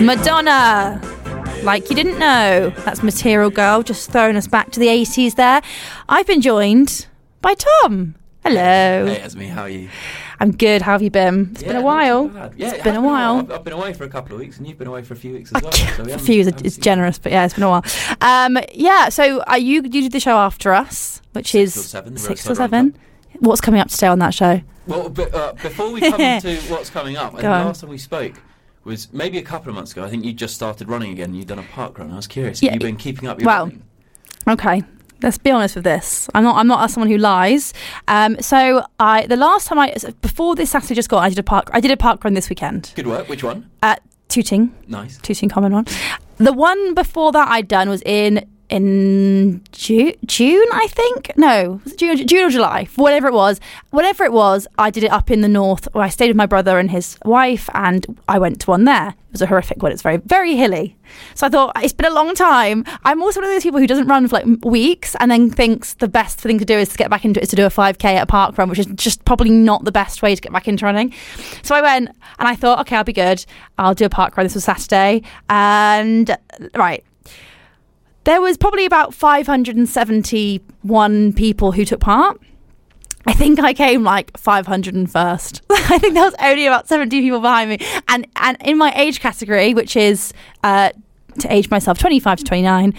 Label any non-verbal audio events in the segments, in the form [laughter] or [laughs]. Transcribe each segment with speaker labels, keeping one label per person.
Speaker 1: Madonna. Like you didn't know. That's Material Girl, just throwing us back to the 80s there. I've been joined by Tom. Hello.
Speaker 2: Hey, it's me. How are you?
Speaker 1: I'm good. How have you been? It's been a while.
Speaker 2: Yeah,
Speaker 1: it's
Speaker 2: it
Speaker 1: been a while.
Speaker 2: I've, I've been away for a couple of weeks, and you've been away for a few weeks as well. so we
Speaker 1: a few is, generous, but yeah, it's been a while. Um, yeah, so uh, you you did the show after us, which
Speaker 2: Six
Speaker 1: is
Speaker 2: or seven,
Speaker 1: six or seven. What's coming up today on that show?
Speaker 2: Well, but, uh, before we come [laughs] to what's coming up,
Speaker 1: Go
Speaker 2: the last time we spoke was maybe a couple of months ago. I think you just started running again. You'd done a park run. I was curious.
Speaker 1: Yeah,
Speaker 2: Have you been keeping up your
Speaker 1: well,
Speaker 2: running?
Speaker 1: Okay. Let's be honest with this. I'm not. I'm not someone who lies. Um, so I, the last time I, before this Saturday just gone, I did a park. I did a park run this weekend
Speaker 2: Good work. Which one?
Speaker 1: at Tooting,
Speaker 2: Nice.
Speaker 1: Tooting Common one. The one before that I'd done was in in June, June I think. No, was it June, June or July, whatever it was. Whatever it was, I did it up in the north. Where I stayed with my brother and his wife, and I went to one there. It was a horrific one. It's very, very hilly. So I thought it's been a long time. I'm also one of those people who doesn't run for like weeks and then thinks the best thing to do is to get back into it is to do a 5k at a park run, which is just probably not the best way to get back into running. So I went and I thought, okay, I'll be good. I'll do a park run. This was Saturday, and right there was probably about 571 people who took part. I think I came like 501st. [laughs] I think there was only about 70 people behind me. And and in my age category, which is uh, to age myself 25 to 29,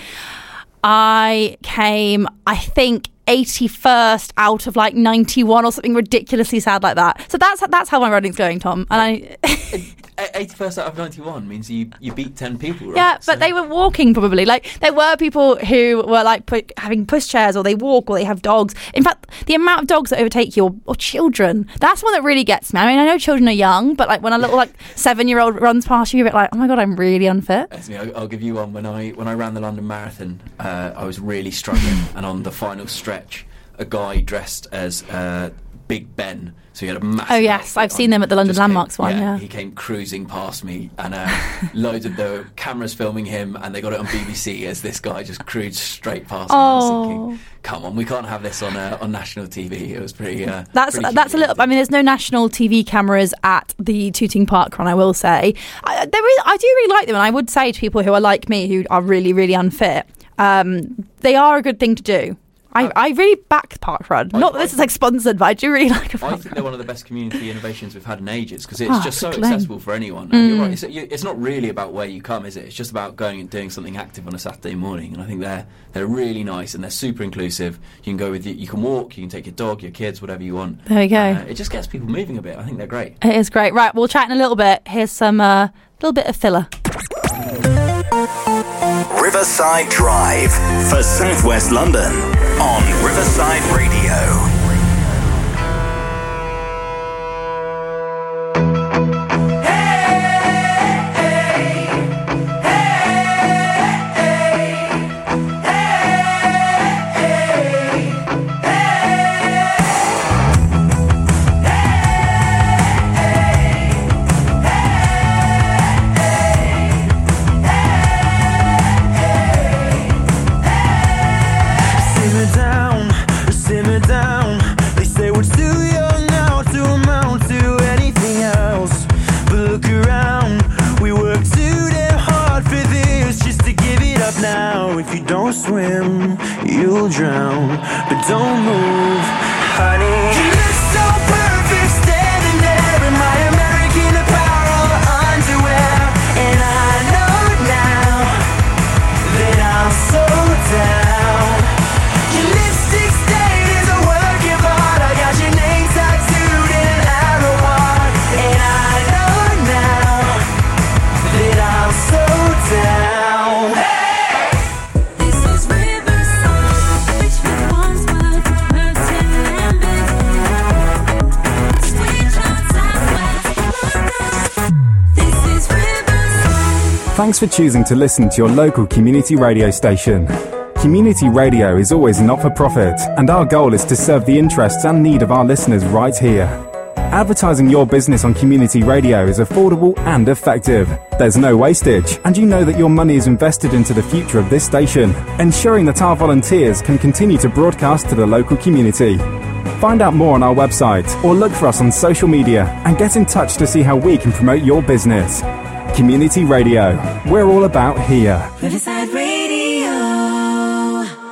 Speaker 1: I came, I think, 81st out of like 91 or something ridiculously sad like that. So that's that's how my running's going, Tom. And I [laughs]
Speaker 2: Eighty-first out of ninety-one means you you beat ten people. Right?
Speaker 1: Yeah,
Speaker 2: So-
Speaker 1: but they were walking probably. Like there were people who were like put, having pushchairs, or they walk, or they have dogs. In fact, the amount of dogs that overtake you, or, or children—that's one that really gets me. I mean, I know children are young, but like when a little like seven-year-old runs past you, you're a bit like, oh my god, I'm really unfit.
Speaker 2: That's me. I'll, I'll give you one. When I when I ran the London Marathon, uh, I was really struggling, [laughs] and on the final stretch, a guy dressed as uh, Big Ben, so he had a massive.
Speaker 1: Oh, yes, I've seen them at the London
Speaker 2: just came-
Speaker 1: Landmarks one, yeah.
Speaker 2: he came cruising past me, and uh, [laughs] loads of the cameras filming him, and they got it on BBC as this guy just cruised straight past me. I was
Speaker 1: Oh.
Speaker 2: thinking, come on, we can't have this on uh, on national TV. It was pretty. Uh,
Speaker 1: That's
Speaker 2: pretty
Speaker 1: that's a little. I mean, there's no national TV cameras at the Tooting Park Run. I will say, I, there is. I do really like them, and I would say to people who are like me, who are really, really unfit, um, they are a good thing to do. I, I really back Park Run.
Speaker 2: I-
Speaker 1: Not that this is like sponsored, but I do really like a
Speaker 2: I
Speaker 1: Park
Speaker 2: think
Speaker 1: Run.
Speaker 2: they're one of the best community innovations we've had in ages because it's
Speaker 1: Oh,
Speaker 2: just so
Speaker 1: claim.
Speaker 2: accessible for anyone. And you're
Speaker 1: Mm.
Speaker 2: right, it's, it's not really about where you come, is it? It's just about going and doing something active on a Saturday morning. And I think they're they're really nice and they're super inclusive. You can go with you, you can walk, you can take your dog, your kids, whatever you want.
Speaker 1: There we go.
Speaker 2: Uh, it just gets people moving a bit. I think they're great.
Speaker 1: It is great. Right, we'll chat in a little bit. Here's some uh, little bit of filler.
Speaker 3: Riverside Drive for Southwest London on Riverside Radio.
Speaker 4: Drown. But don't move,
Speaker 5: Thanks for choosing to listen to your local community radio station. Community radio is always not for profit, and our goal is to serve the interests and need of our listeners right here. Advertising your business on community radio is affordable and effective. There's no wastage, and you know that your money is invested into the future of this station, ensuring that our volunteers can continue to broadcast to the local community. Find out more on our website or look for us on social media and get in touch to see how we can promote your business. Community Radio. We're all about here.
Speaker 6: Riverside Radio.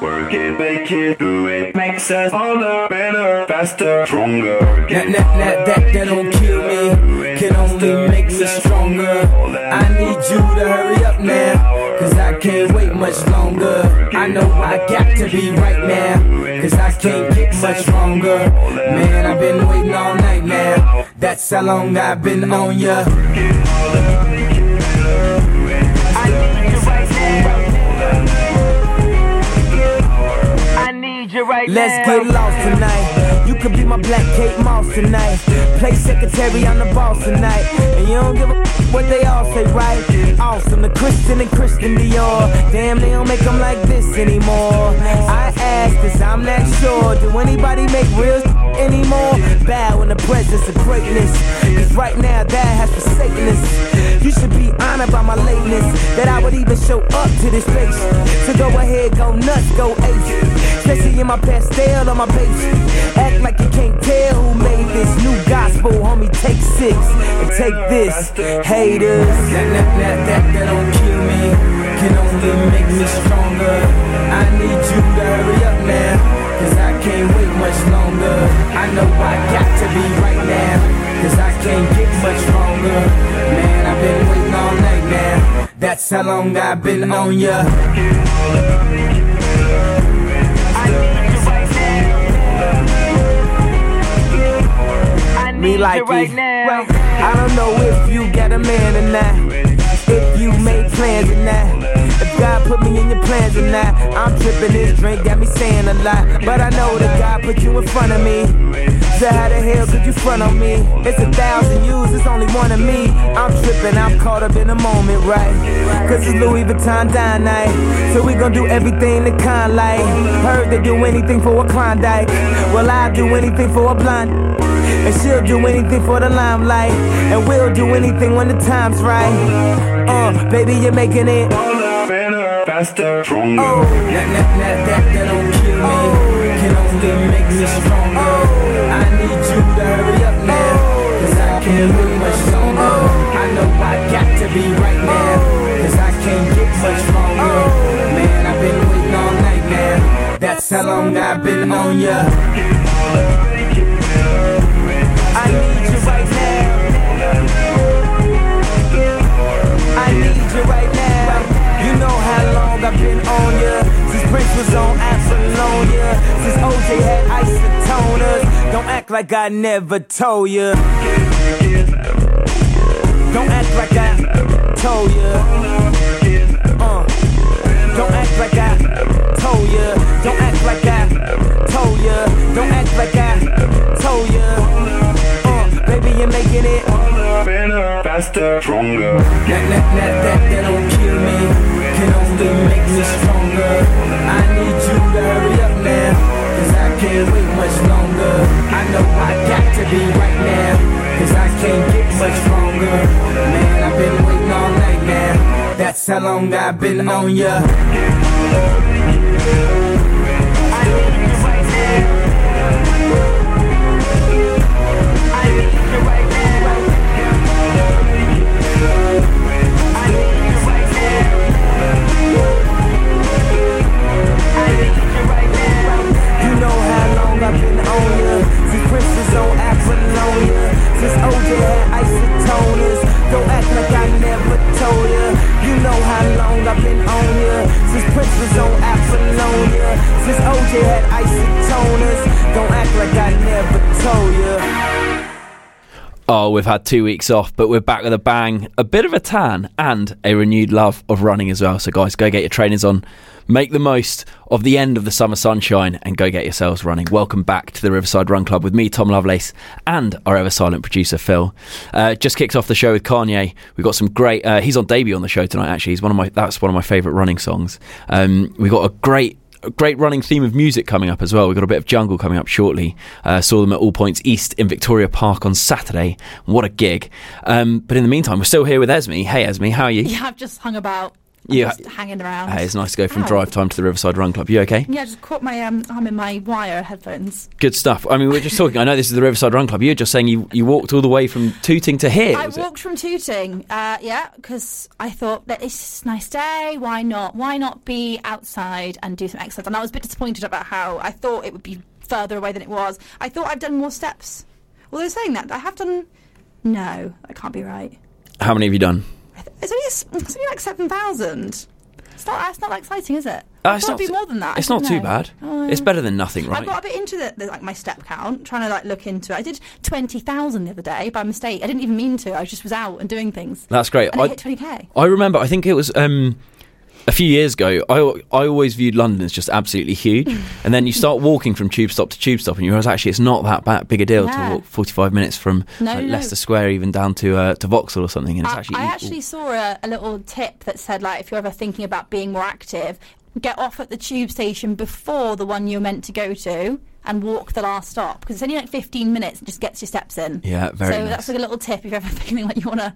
Speaker 4: Work it, make it, do it. Makes us older, better, faster, stronger.
Speaker 7: That, that, that, that, that don't kill me, can only make me stronger. I need you to hurry up now, cause I can't wait much longer. I know I got to be right now, cause I can't get much stronger. Man, I've been waiting all night now, that's how long I've been on ya. Let's get lost tonight. You could be my black Kate Moss tonight. Play secretary, I'm the boss tonight. And you don't give a f- what they all say, right? Awesome, the Christian and Christian Dior. Damn, they don't make them like this anymore. I ask, cause I'm not sure. Do anybody make real anymore? Bow in the presence of greatness. Cause right now, that has forsaken us. You should be honored by my lateness. That I would even show up to this place. So go ahead, go nuts, go ace. Especially in my pastel on my base. Act like you can't tell who made this new gospel, homie. Take six and take this, haters. That, that, that, that, that don't kill me, can only make me stronger. I need you to hurry up now, cause I can't wait much longer. I know I got to be right now, cause I can't get much stronger. That's how long I've been on ya. Right Me like right it. I don't know if you got a man or not. If you made plans or not. If God put me in your plans or not. I'm tripping this drink, got me saying a lot. But I know that God put you in front of me. So how the hell could you front on me? It's a thousand yous, it's only one of me. I'm tripping, I'm caught up in the moment, right? Cause it's Louis Vuitton dine night. So we gon' do everything the kind like. Heard they do anything for a Klondike. Well, I'll do anything for a blind. And she'll do anything for the limelight. And we'll do anything when the time's right. Uh, baby, you're making it.
Speaker 4: Older, better, faster, stronger.
Speaker 7: Oh, that, that, that, that, that don't kill me. Can only make me stronger. Can't wait much longer. I know I got to be right now. Cause I can't get much stronger. Man, I've been waiting all night now. That's how long I've been on ya. I need you right now. I need you right now. You know how long I've been on ya. Since Prince was on. Since OJ had. Don't act like I never told ya. Don't act like I told ya. Uh. Don't act like I told ya. Don't act like I told ya. Don't act like I told ya. Uh, baby, you're making it.
Speaker 4: Better, faster, stronger.
Speaker 7: That, that, that, that, that don't kill me, can only make me stronger. I need you to hurry up now, cause I can't wait much longer. I know I got to be right now, cause I can't get much stronger. Man, I've been waiting all night now, that's how long I've been on ya. I need You
Speaker 2: we've had two weeks off, but we're back with a bang, a bit of a tan, and a renewed love of running as well. So, guys, go get your trainers on, make the most of the end of the summer sunshine, and go get yourselves running. Welcome back to the Riverside Run Club with me, Tom Lovelace, and our ever silent producer, Phil. Uh, just kicked off the show with Kanye. We've got some great. Uh, he's on debut on the show tonight. Actually, he's one of my. That's one of my favourite running songs. Um, we got a great a great running theme of music coming up as well. We've got a bit of jungle coming up shortly. Uh, saw them at All Points East in Victoria Park on Saturday. What a gig. Um, but in the meantime, we're still here with Esme. Hey, Esme, how are you?
Speaker 1: Yeah, I've just hung about.
Speaker 2: Yeah.
Speaker 1: just hanging around.
Speaker 2: Hey, it's nice to go from
Speaker 1: Ow.
Speaker 2: drive time to the Riverside Run Club. You okay?
Speaker 1: Yeah, I just caught my um, arm in my wire headphones.
Speaker 2: Good stuff. I mean, we are just talking. I know this is the Riverside Run Club. You're just saying you, you walked all the way from Tooting to here.
Speaker 1: I
Speaker 2: was it?
Speaker 1: walked from Tooting, uh, yeah, because I thought that it's a nice day. Why not? Why not be outside and do some exercise? And I was a bit disappointed about how I thought it would be further away than it was. I thought I'd done more steps. Well, they're saying that I have done. No, that can't be right.
Speaker 2: How many have you done?
Speaker 1: It's only, it's only like seven thousand. It's not. That's not that exciting, is it?
Speaker 2: Uh, it's not
Speaker 1: be more than that.
Speaker 2: It's not
Speaker 1: don't
Speaker 2: too bad.
Speaker 1: Oh,
Speaker 2: It's better than nothing, right?
Speaker 1: I got a bit into the, the like my step count, trying to like look into it. I did twenty thousand the other day by mistake. I didn't even mean to. I just was out and doing things.
Speaker 2: That's great.
Speaker 1: And I,
Speaker 2: I-
Speaker 1: hit twenty k.
Speaker 2: I remember. I think it was um, a few years ago. I I always viewed London as just absolutely huge, [laughs] and then you start walking from tube stop to tube stop, and you realise actually it's not that bad, big a deal
Speaker 1: Yeah.
Speaker 2: to walk 45 minutes from
Speaker 1: No,
Speaker 2: like,
Speaker 1: no.
Speaker 2: Leicester Square even down to uh, to Vauxhall or something, and it's
Speaker 1: I,
Speaker 2: actually
Speaker 1: I
Speaker 2: equal.
Speaker 1: actually saw a, a little tip that said like if you're ever thinking about being more active, get off at the tube station before the one you're meant to go to. And walk the last stop because it's only like 15 minutes. It just gets your steps in.
Speaker 2: Yeah, very
Speaker 1: So
Speaker 2: nice.
Speaker 1: that's like a little tip if you're ever [laughs] feeling like you want to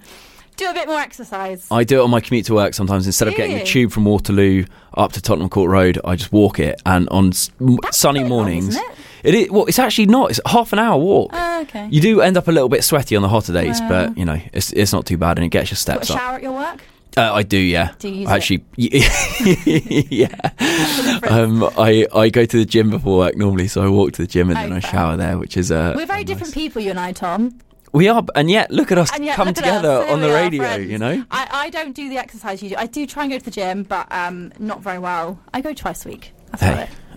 Speaker 1: do a bit more exercise.
Speaker 2: I do it on my commute to work sometimes. Instead of getting the tube from Waterloo up to Tottenham Court Road, I just walk it. And on s- m-
Speaker 1: That's
Speaker 2: sunny
Speaker 1: long,
Speaker 2: mornings,
Speaker 1: isn't it?
Speaker 2: it is. Well, it's actually not. It's a half an hour walk.
Speaker 1: Oh, okay.
Speaker 2: You do end up a little bit sweaty on the hotter days,
Speaker 1: Wow.
Speaker 2: but you know it's it's not too bad, and it gets your
Speaker 1: Got a
Speaker 2: steps up.
Speaker 1: shower at your work?
Speaker 2: Uh, I do, yeah.
Speaker 1: Do you use
Speaker 2: actually? [laughs] yeah. [laughs] Um, I I go to the gym before work normally, so I walk to the gym and then I shower there, which is uh,
Speaker 1: We're very different people, you and I, Tom.
Speaker 2: We are, and yet look at us
Speaker 1: yet,
Speaker 2: come together on the radio. You know.
Speaker 1: I, I don't do the exercise you do. I do try and go to the gym, but um, not very well. I go twice a week. That's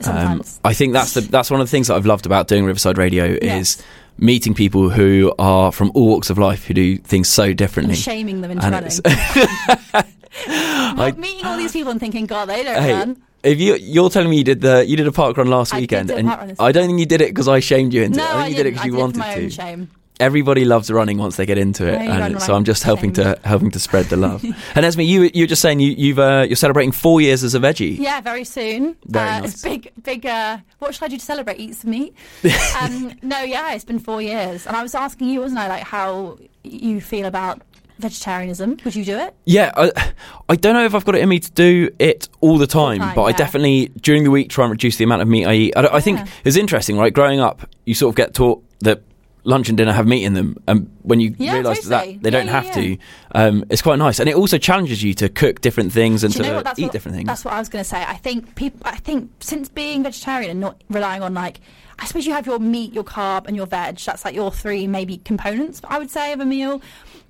Speaker 2: Hey, um, I think that's the that's one of the things that I've loved about doing Riverside Radio
Speaker 1: Yes.
Speaker 2: is meeting people who are from all walks of life who do things so differently.
Speaker 1: and shaming them into
Speaker 2: And
Speaker 1: running. [laughs] Not meeting all these people and thinking, God, they don't
Speaker 2: Hey,
Speaker 1: run.
Speaker 2: if you you're telling me you did the you did a park run last
Speaker 1: I
Speaker 2: weekend, and
Speaker 1: park run this
Speaker 2: I don't think you did it because I shamed you into
Speaker 1: No,
Speaker 2: it. I think
Speaker 1: I
Speaker 2: you did it because
Speaker 1: I
Speaker 2: you wanted to.
Speaker 1: shame.
Speaker 2: Everybody loves running once they get into it,
Speaker 1: run
Speaker 2: and so
Speaker 1: I'm
Speaker 2: just helping to helping to spread the love. [laughs] and Esme, you you were just saying you you've uh, you're celebrating four years as a veggie.
Speaker 1: Yeah, very soon.
Speaker 2: Very
Speaker 1: uh,
Speaker 2: nice.
Speaker 1: It's big, big. Uh, what should I do to celebrate? Eat some meat? [laughs] um, no, yeah, it's been four years, and I was asking you, wasn't I, like how you feel about vegetarianism? Would you do it?
Speaker 2: Yeah, I, I don't know if I've got it in me to do it all the time,
Speaker 1: time,
Speaker 2: but I definitely during the week try and reduce the amount of meat I eat. I, I think
Speaker 1: Yeah.
Speaker 2: it's interesting, right? Growing up, you sort of get taught that lunch and dinner have meat in them, and when you
Speaker 1: Yeah,
Speaker 2: realise
Speaker 1: totally.
Speaker 2: that they
Speaker 1: Yeah,
Speaker 2: don't have to, um, it's quite nice, and it also challenges you to cook different things and
Speaker 1: you
Speaker 2: to
Speaker 1: know
Speaker 2: eat
Speaker 1: what,
Speaker 2: different things.
Speaker 1: That's what I was going to say. I think people. I think since being vegetarian and not relying on like, I suppose you have your meat, your carb, and your veg. That's like your three maybe components. I would say of a meal.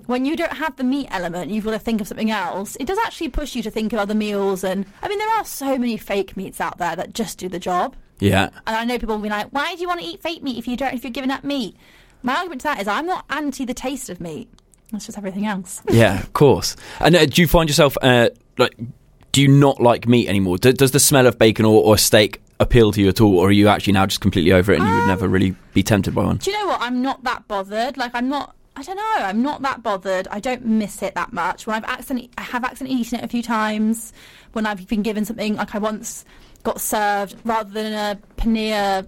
Speaker 1: When you don't have the meat element, you've got to think of something else. It does actually push you to think of other meals, and I mean there are so many fake meats out there that just do the job.
Speaker 2: yeah,
Speaker 1: And I know people will be like, "Why do you want to eat fake meat if you don't? If you're giving up meat?" My argument to that is, I'm not anti the taste of meat. That's just everything else.
Speaker 2: yeah, of course. And uh, do you find yourself uh, like? Do you not like meat anymore? Do, does the smell of bacon or, or steak appeal to you at all, or are you actually now just completely over it and you would
Speaker 1: Um,
Speaker 2: never really be tempted by one?
Speaker 1: Do you know what? I'm not that bothered. Like I'm not. I don't know. I'm not that bothered. I don't miss it that much. When I've accidentally, I have accidentally eaten it a few times. When I've been given something, like I once got served rather than a paneer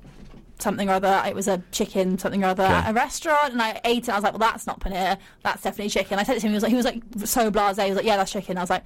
Speaker 1: something or other. It was a chicken something or other
Speaker 2: Okay.
Speaker 1: at a restaurant, and I ate it. I was like, "Well, that's not paneer. That's definitely chicken." I said it to him. He was like, "He was like so blasé." He was like, "Yeah, that's chicken." I was like.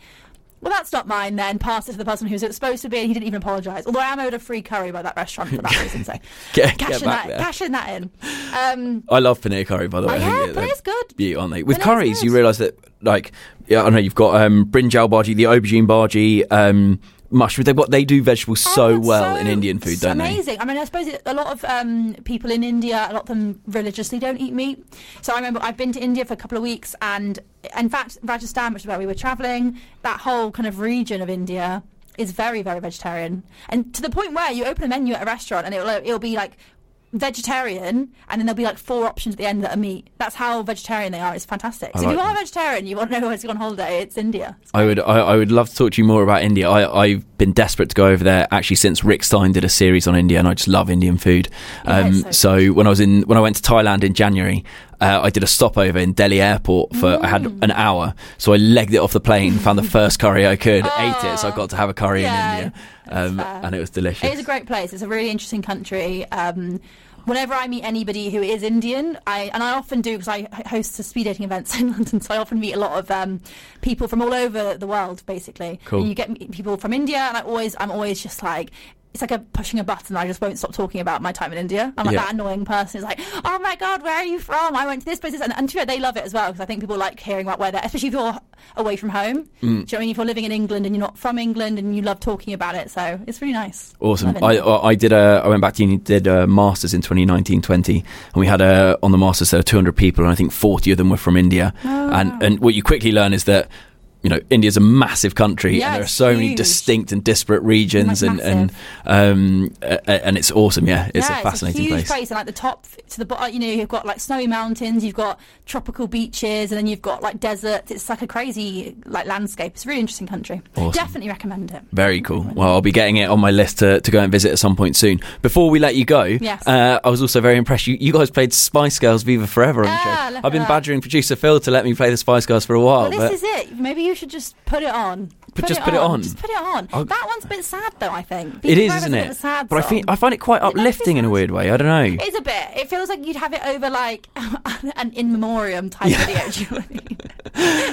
Speaker 1: Well, that's not mine then. Passed it to the person who was supposed to be, and he didn't even apologise. Although I am owed a free curry by that restaurant for that reason. So [laughs]
Speaker 2: Get,
Speaker 1: cash
Speaker 2: get
Speaker 1: that,
Speaker 2: there.
Speaker 1: cash in that in. Um,
Speaker 2: I love paneer curry, by the way.
Speaker 1: Oh,
Speaker 2: I
Speaker 1: yeah, paneer's good.
Speaker 2: Beauty, aren't they? With
Speaker 1: Paneer's
Speaker 2: curries, you realise that, like, yeah, I don't know you've got um, brinjal bhaji, the aubergine bhaji, um, mushroom. They what they do vegetables
Speaker 1: Oh,
Speaker 2: so well
Speaker 1: so-
Speaker 2: in Indian food, don't they?
Speaker 1: amazing. I mean, I suppose a lot of um, people in India, a lot of them religiously don't eat meat. So I remember I've been to India for a couple of weeks, and in fact, Rajasthan, which is where we were travelling, that whole kind of region of India is very, very vegetarian, and to the point where you open a menu at a restaurant and it'll it'll be like vegetarian, and then there'll be like four options at the end that are meat. That's how vegetarian they are. It's fantastic. So if you
Speaker 2: like
Speaker 1: are
Speaker 2: that.
Speaker 1: vegetarian, you want to know where to go on holiday. It's India. It's
Speaker 2: I would I, I would love to talk to you more about India. I, I've been desperate to go over there actually since Rick Stein did a series on India, and I just love Indian food. Um,
Speaker 1: it's
Speaker 2: so
Speaker 1: so
Speaker 2: when I was in when I went to Thailand in January, uh, I did a stopover in Delhi Airport for I had
Speaker 1: Mm.
Speaker 2: an hour. So I legged it off the plane, found the first curry I could, ate it. So I got to have a curry
Speaker 1: Yeah,
Speaker 2: in India, um, and it was delicious.
Speaker 1: It is a great place. It's a really interesting country. Um, whenever I meet anybody who is Indian, I and I often do because I host a speed dating events [laughs] in London, so I often meet a lot of um, people from all over the world, basically.
Speaker 2: Cool.
Speaker 1: And you get people from India, and I always, I'm always just like. It's like a pushing a button. I just won't stop talking about my time in India. I'm like
Speaker 2: Yeah.
Speaker 1: that annoying person. It's like, oh my god, where are you from? I went to this place, and, and to be they love it as well because I think people like hearing about where they're, especially if you're away from home.
Speaker 2: Mm.
Speaker 1: Do you know what I mean? If you're living in England and you're not from England and you love talking about it, so it's really nice.
Speaker 2: Awesome. I. I I did a I went back to uni, did a masters in 2019-20 and we had a on the masters there were 200 people and I think 40 of them were from India.
Speaker 1: Oh,
Speaker 2: and and what you quickly learn is that you know India's a massive country
Speaker 1: Yeah,
Speaker 2: and there are so many distinct and disparate regions and and um uh, and it's awesome. Yeah, it's
Speaker 1: yeah,
Speaker 2: a fascinating
Speaker 1: it's a huge
Speaker 2: place.
Speaker 1: place. And like the top to the bottom, you know, you've got like snowy mountains, you've got tropical beaches, and then you've got like deserts. It's like a crazy like landscape. It's a really interesting country.
Speaker 2: Awesome.
Speaker 1: Definitely recommend it.
Speaker 2: Very cool. Well, I'll be getting it on my list to, to go and visit at some point soon. Before we let you go,
Speaker 1: Yes.
Speaker 2: uh, I was also very impressed. You, you guys played Spice Girls Viva Forever on the
Speaker 1: Ah,
Speaker 2: show. I've been badgering producer Phil to let me play the Spice Girls for a while.
Speaker 1: Well, this is it. Maybe you should just put it on.
Speaker 2: But just put it on.
Speaker 1: Just put it on.
Speaker 2: I'll-
Speaker 1: that one's a bit sad, though. I think
Speaker 2: it is, isn't it?
Speaker 1: sad
Speaker 2: But I think I find it quite
Speaker 1: Is it meant to be
Speaker 2: uplifting in a
Speaker 1: sad?
Speaker 2: weird way. I don't know.
Speaker 1: It's a bit. It feels like you'd have it over like [laughs] an in memoriam type video. Do you know what I mean?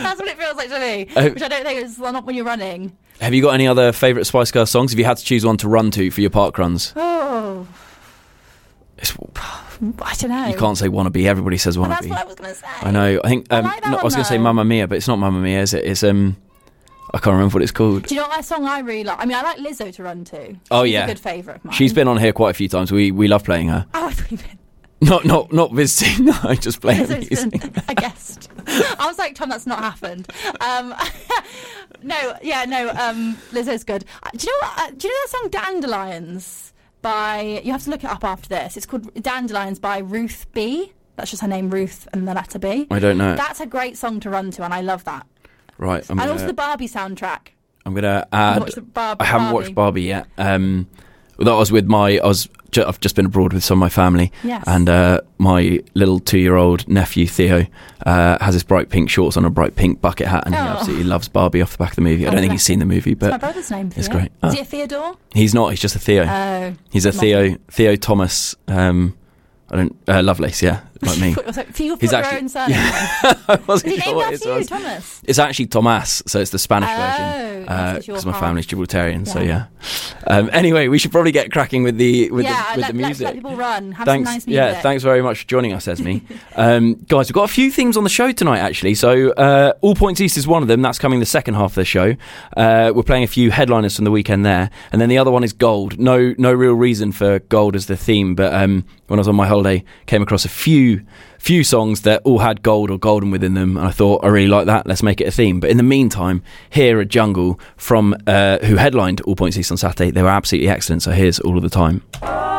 Speaker 1: That's what it feels like to me.
Speaker 2: Oh.
Speaker 1: which I don't think is well, not when you're running.
Speaker 2: Have you got any other favourite Spice Girls songs? If you had to choose one to run to for your park runs,
Speaker 1: Oh,
Speaker 2: it's, [sighs]
Speaker 1: I don't know.
Speaker 2: you can't say "Wannabe." Everybody says
Speaker 1: Well, that's what I was going to say.
Speaker 2: I know. I think
Speaker 1: I
Speaker 2: um,
Speaker 1: like that
Speaker 2: no, I was going to say. "Mamma Mia," but it's not "Mamma Mia," is it? It's um, I can't remember what it's called.
Speaker 1: Do you know what song I really like? I mean, I like Lizzo to run to.
Speaker 2: Oh,
Speaker 1: She's
Speaker 2: yeah.
Speaker 1: a good favourite of mine.
Speaker 2: She's been on here quite a few times. We we love playing her.
Speaker 1: Oh, I thought you'd been.
Speaker 2: Not not not visiting. [laughs] No, just playing
Speaker 1: been a guest. I was like, Tom, that's not happened. Um, [laughs] no, yeah, no. Um, Lizzo's good. Uh, do you know what? Uh, do you know that song "Dandelions" by? You have to look it up after this. It's called "Dandelions" by Ruth B. That's just her name, Ruth, and the letter B.
Speaker 2: I don't know.
Speaker 1: That's a great song to run to, and I love that.
Speaker 2: right. I'm
Speaker 1: and
Speaker 2: gonna,
Speaker 1: also the Barbie soundtrack.
Speaker 2: I'm gonna add.
Speaker 1: watched the Barb-
Speaker 2: I haven't watched Barbie yet. Um, that was with my. I was. Ju- I've just been abroad with some of my family,
Speaker 1: Yes.
Speaker 2: and uh, my little two-year-old nephew Theo uh, has his bright pink shorts on a bright pink bucket hat, and he
Speaker 1: Oh.
Speaker 2: absolutely loves Barbie off the back of the movie. I
Speaker 1: Oh,
Speaker 2: don't think he's seen the movie, but
Speaker 1: It's my brother's name.
Speaker 2: it's
Speaker 1: Theo.
Speaker 2: great.
Speaker 1: Is
Speaker 2: Ah.
Speaker 1: he a Theodore?
Speaker 2: he's not. He's just a Theo.
Speaker 1: Oh,
Speaker 2: he's a
Speaker 1: lovely.
Speaker 2: Theo. Theo Thomas. Um, I don't. Uh, Lovelace. Yeah, like me. [laughs]
Speaker 1: Put- was it- You put
Speaker 2: He's
Speaker 1: your
Speaker 2: actually-
Speaker 1: own [laughs] surname.
Speaker 2: I wasn't
Speaker 1: he
Speaker 2: sure what
Speaker 1: after you,
Speaker 2: was.
Speaker 1: Thomas?
Speaker 2: It's actually Tomas, so it's the Spanish
Speaker 1: Oh,
Speaker 2: version.
Speaker 1: your
Speaker 2: Because my family's Gibraltarian, so
Speaker 1: Yeah.
Speaker 2: yeah. Um, anyway, we should probably get cracking with the with
Speaker 1: yeah,
Speaker 2: the, with
Speaker 1: let,
Speaker 2: the music.
Speaker 1: let people run. Have
Speaker 2: thanks,
Speaker 1: some nice music.
Speaker 2: yeah, thanks very much for joining us, Esme. [laughs] um, guys, we've got a few themes on the show tonight, actually. So, uh, All Points East is one of them. That's coming the second half of the show. Uh, we're playing a few headliners from the weekend there, and then the other one is Gold. No, no real reason for Gold as the theme, but um, when I was on my holiday, came across a few few songs that all had gold or golden within them, and I thought I really like that. Let's make it a theme. But in the meantime, here at Jungle from uh, who headlined All Points East on Saturday, they were absolutely excellent. So here's all of the time.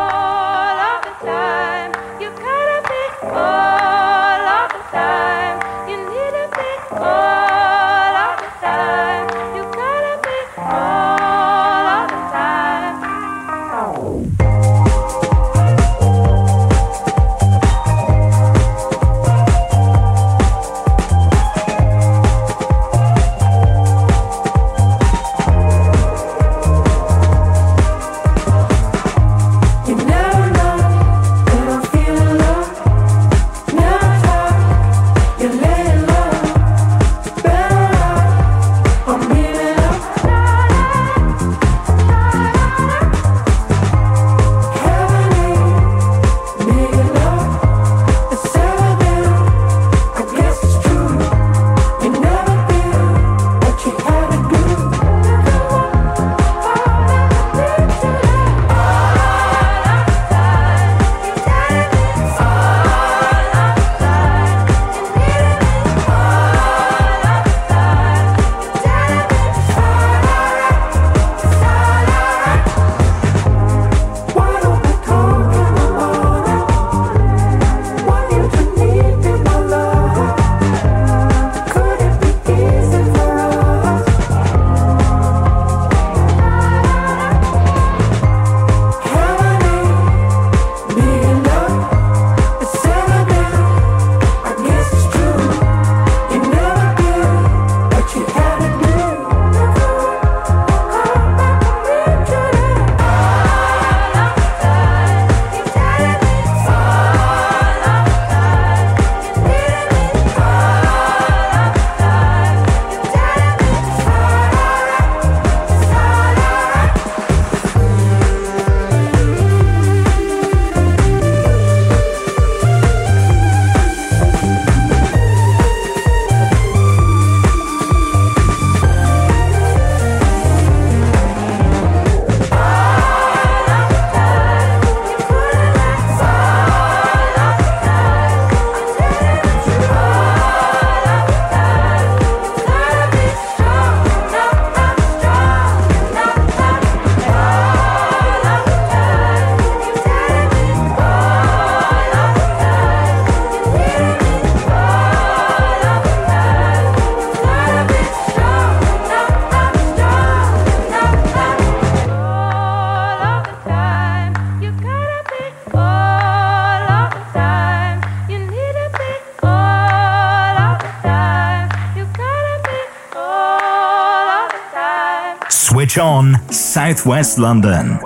Speaker 3: Southwest London.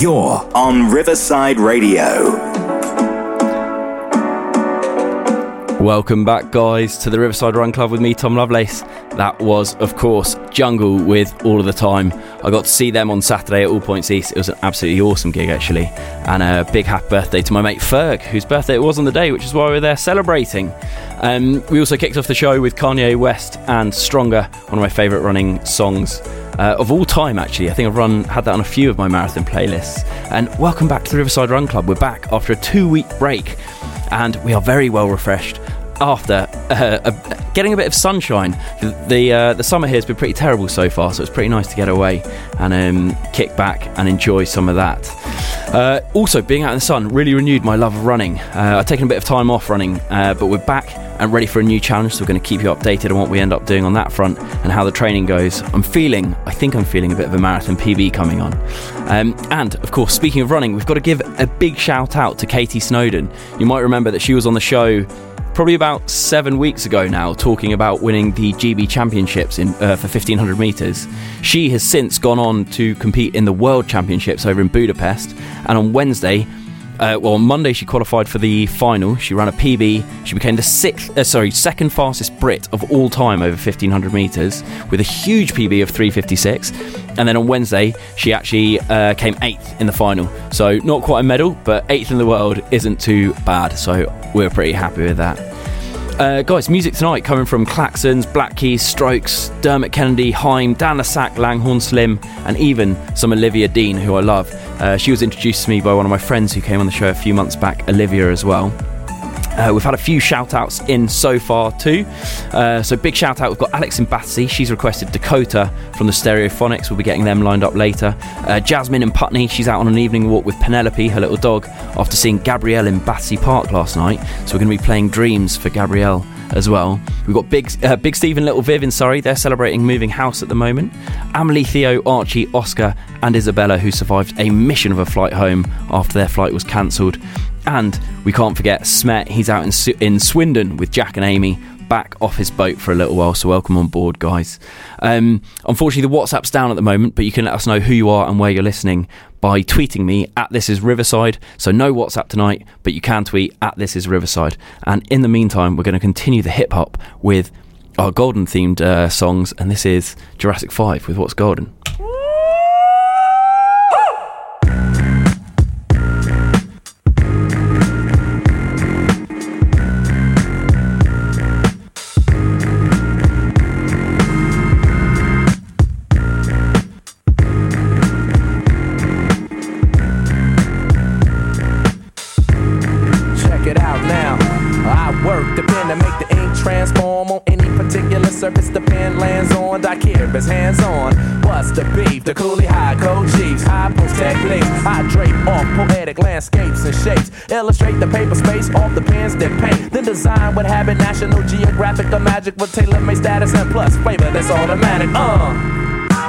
Speaker 3: You're on Riverside Radio.
Speaker 2: Welcome back, guys, to the Riverside Run Club with me, Tom Lovelace. That was, of course, Jungle with All of the Time. I got to see them on Saturday at All Points East. It was an absolutely awesome gig, actually. And a big happy birthday to my mate Ferg, whose birthday it was on the day, which is why we were there celebrating. Um, we also kicked off the show with Kanye West and Stronger, one of my favourite running songs. Uh, of all time, actually, I think I've run had that on a few of my marathon playlists. And welcome back to the Riverside Run Club. We're back after a two-week break, and we are very well refreshed after uh, a, getting a bit of sunshine. The the, uh, the summer here has been pretty terrible so far, so it's pretty nice to get away and um, kick back and enjoy some of that. Uh, also, being out in the sun really renewed my love of running. Uh, I've taken a bit of time off running, uh, but we're back and ready for a new challenge. So we're going to keep you updated on what we end up doing on that front and how the training goes. I'm feeling, I think I'm feeling a bit of a marathon PB coming on. Um, and of course, speaking of running, we've got to give a big shout out to Katie Snowden. You might remember that she was on the show probably about seven weeks ago now, talking about winning the GB Championships in, uh, for 1500 metres. She has since gone on to compete in the World Championships over in Budapest, and on Wednesday, uh, well, on Monday she qualified for the final. She ran a PB. She became the sixth, uh, sorry, second fastest Brit of all time over 1500 meters with a huge PB of 356. And then on Wednesday she actually uh, came eighth in the final. So not quite a medal, but eighth in the world isn't too bad. So we're pretty happy with that. Uh, guys, music tonight coming from Klaxons, Black Keys, Strokes, Dermot Kennedy, Haim, Dan Lassac, Langhorne Slim, and even some Olivia Dean, who I love. Uh, she was introduced to me by one of my friends who came on the show a few months back, Olivia as well. Uh, we've had a few shout outs in so far too. Uh, so, big shout out, we've got Alex and Battersea. She's requested Dakota from the Stereophonics. We'll be getting them lined up later. Uh, Jasmine and Putney, she's out on an evening walk with Penelope, her little dog, after seeing Gabrielle in Battersea Park last night. So, we're going to be playing Dreams for Gabrielle as well. We've got Big uh, Big Steve and Little Viv in. They're celebrating moving house at the moment. Amelie, Theo, Archie, Oscar, and Isabella, who survived a mission of a flight home after their flight was cancelled. And we can't forget Smet. He's out in, in Swindon with Jack and Amy. Back off his boat for a little while, so welcome on board, guys. Um, unfortunately, the WhatsApp's down at the moment, but you can let us know who you are and where you're listening by tweeting me at This Is Riverside. So no WhatsApp tonight, but you can tweet at This Is Riverside. And in the meantime, we're going to continue the hip hop with our golden themed uh, songs, and this is Jurassic 5 with What's Golden.
Speaker 7: I drape off poetic landscapes and shapes. Illustrate the paper space off the pens that paint. Then design what habit National Geographic or magic with tailor made status and plus flavor that's automatic. Uh.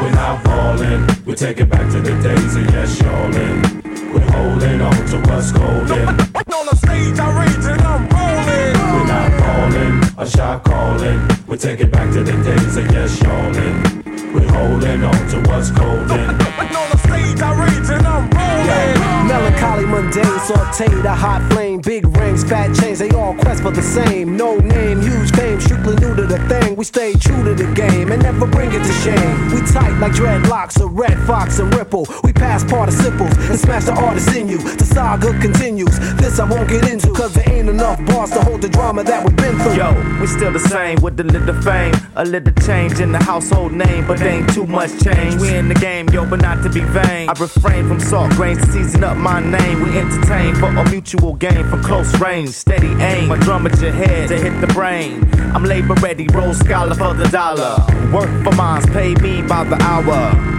Speaker 8: We're not falling. We take it back to the days of yes, y'allin'. We're holding on to what's golden.
Speaker 7: On the stage, I rage and I'm rolling.
Speaker 8: We're not falling. A shot calling. We take it back to the days of yes, y'allin'. We're holding on to what's golden. [laughs]
Speaker 7: On the stage, I rage and I'm rolling.
Speaker 9: Melancholy, mundane, sauteed, a hot flame, big rings, fat chains, they all quest for the same. No name, huge fame, strictly new to the thing. We stay true to the game and never bring it to shame. We tight like dreadlocks, a red fox and ripple. We pass participles and smash the artist in you. The saga continues. This I won't get into, cause there ain't enough bars to hold the drama that we've been through.
Speaker 7: Yo, we still the same with a little fame, a little change in the household name, but ain't too much change. We in the game, yo, but not to be vain. I refrain from salt grains to season up my name. We entertain for a mutual gain from close range, steady aim. My drum at your head to hit the brain. I'm labor ready, roll scholar for the dollar. Work for mines, pay me by the hour.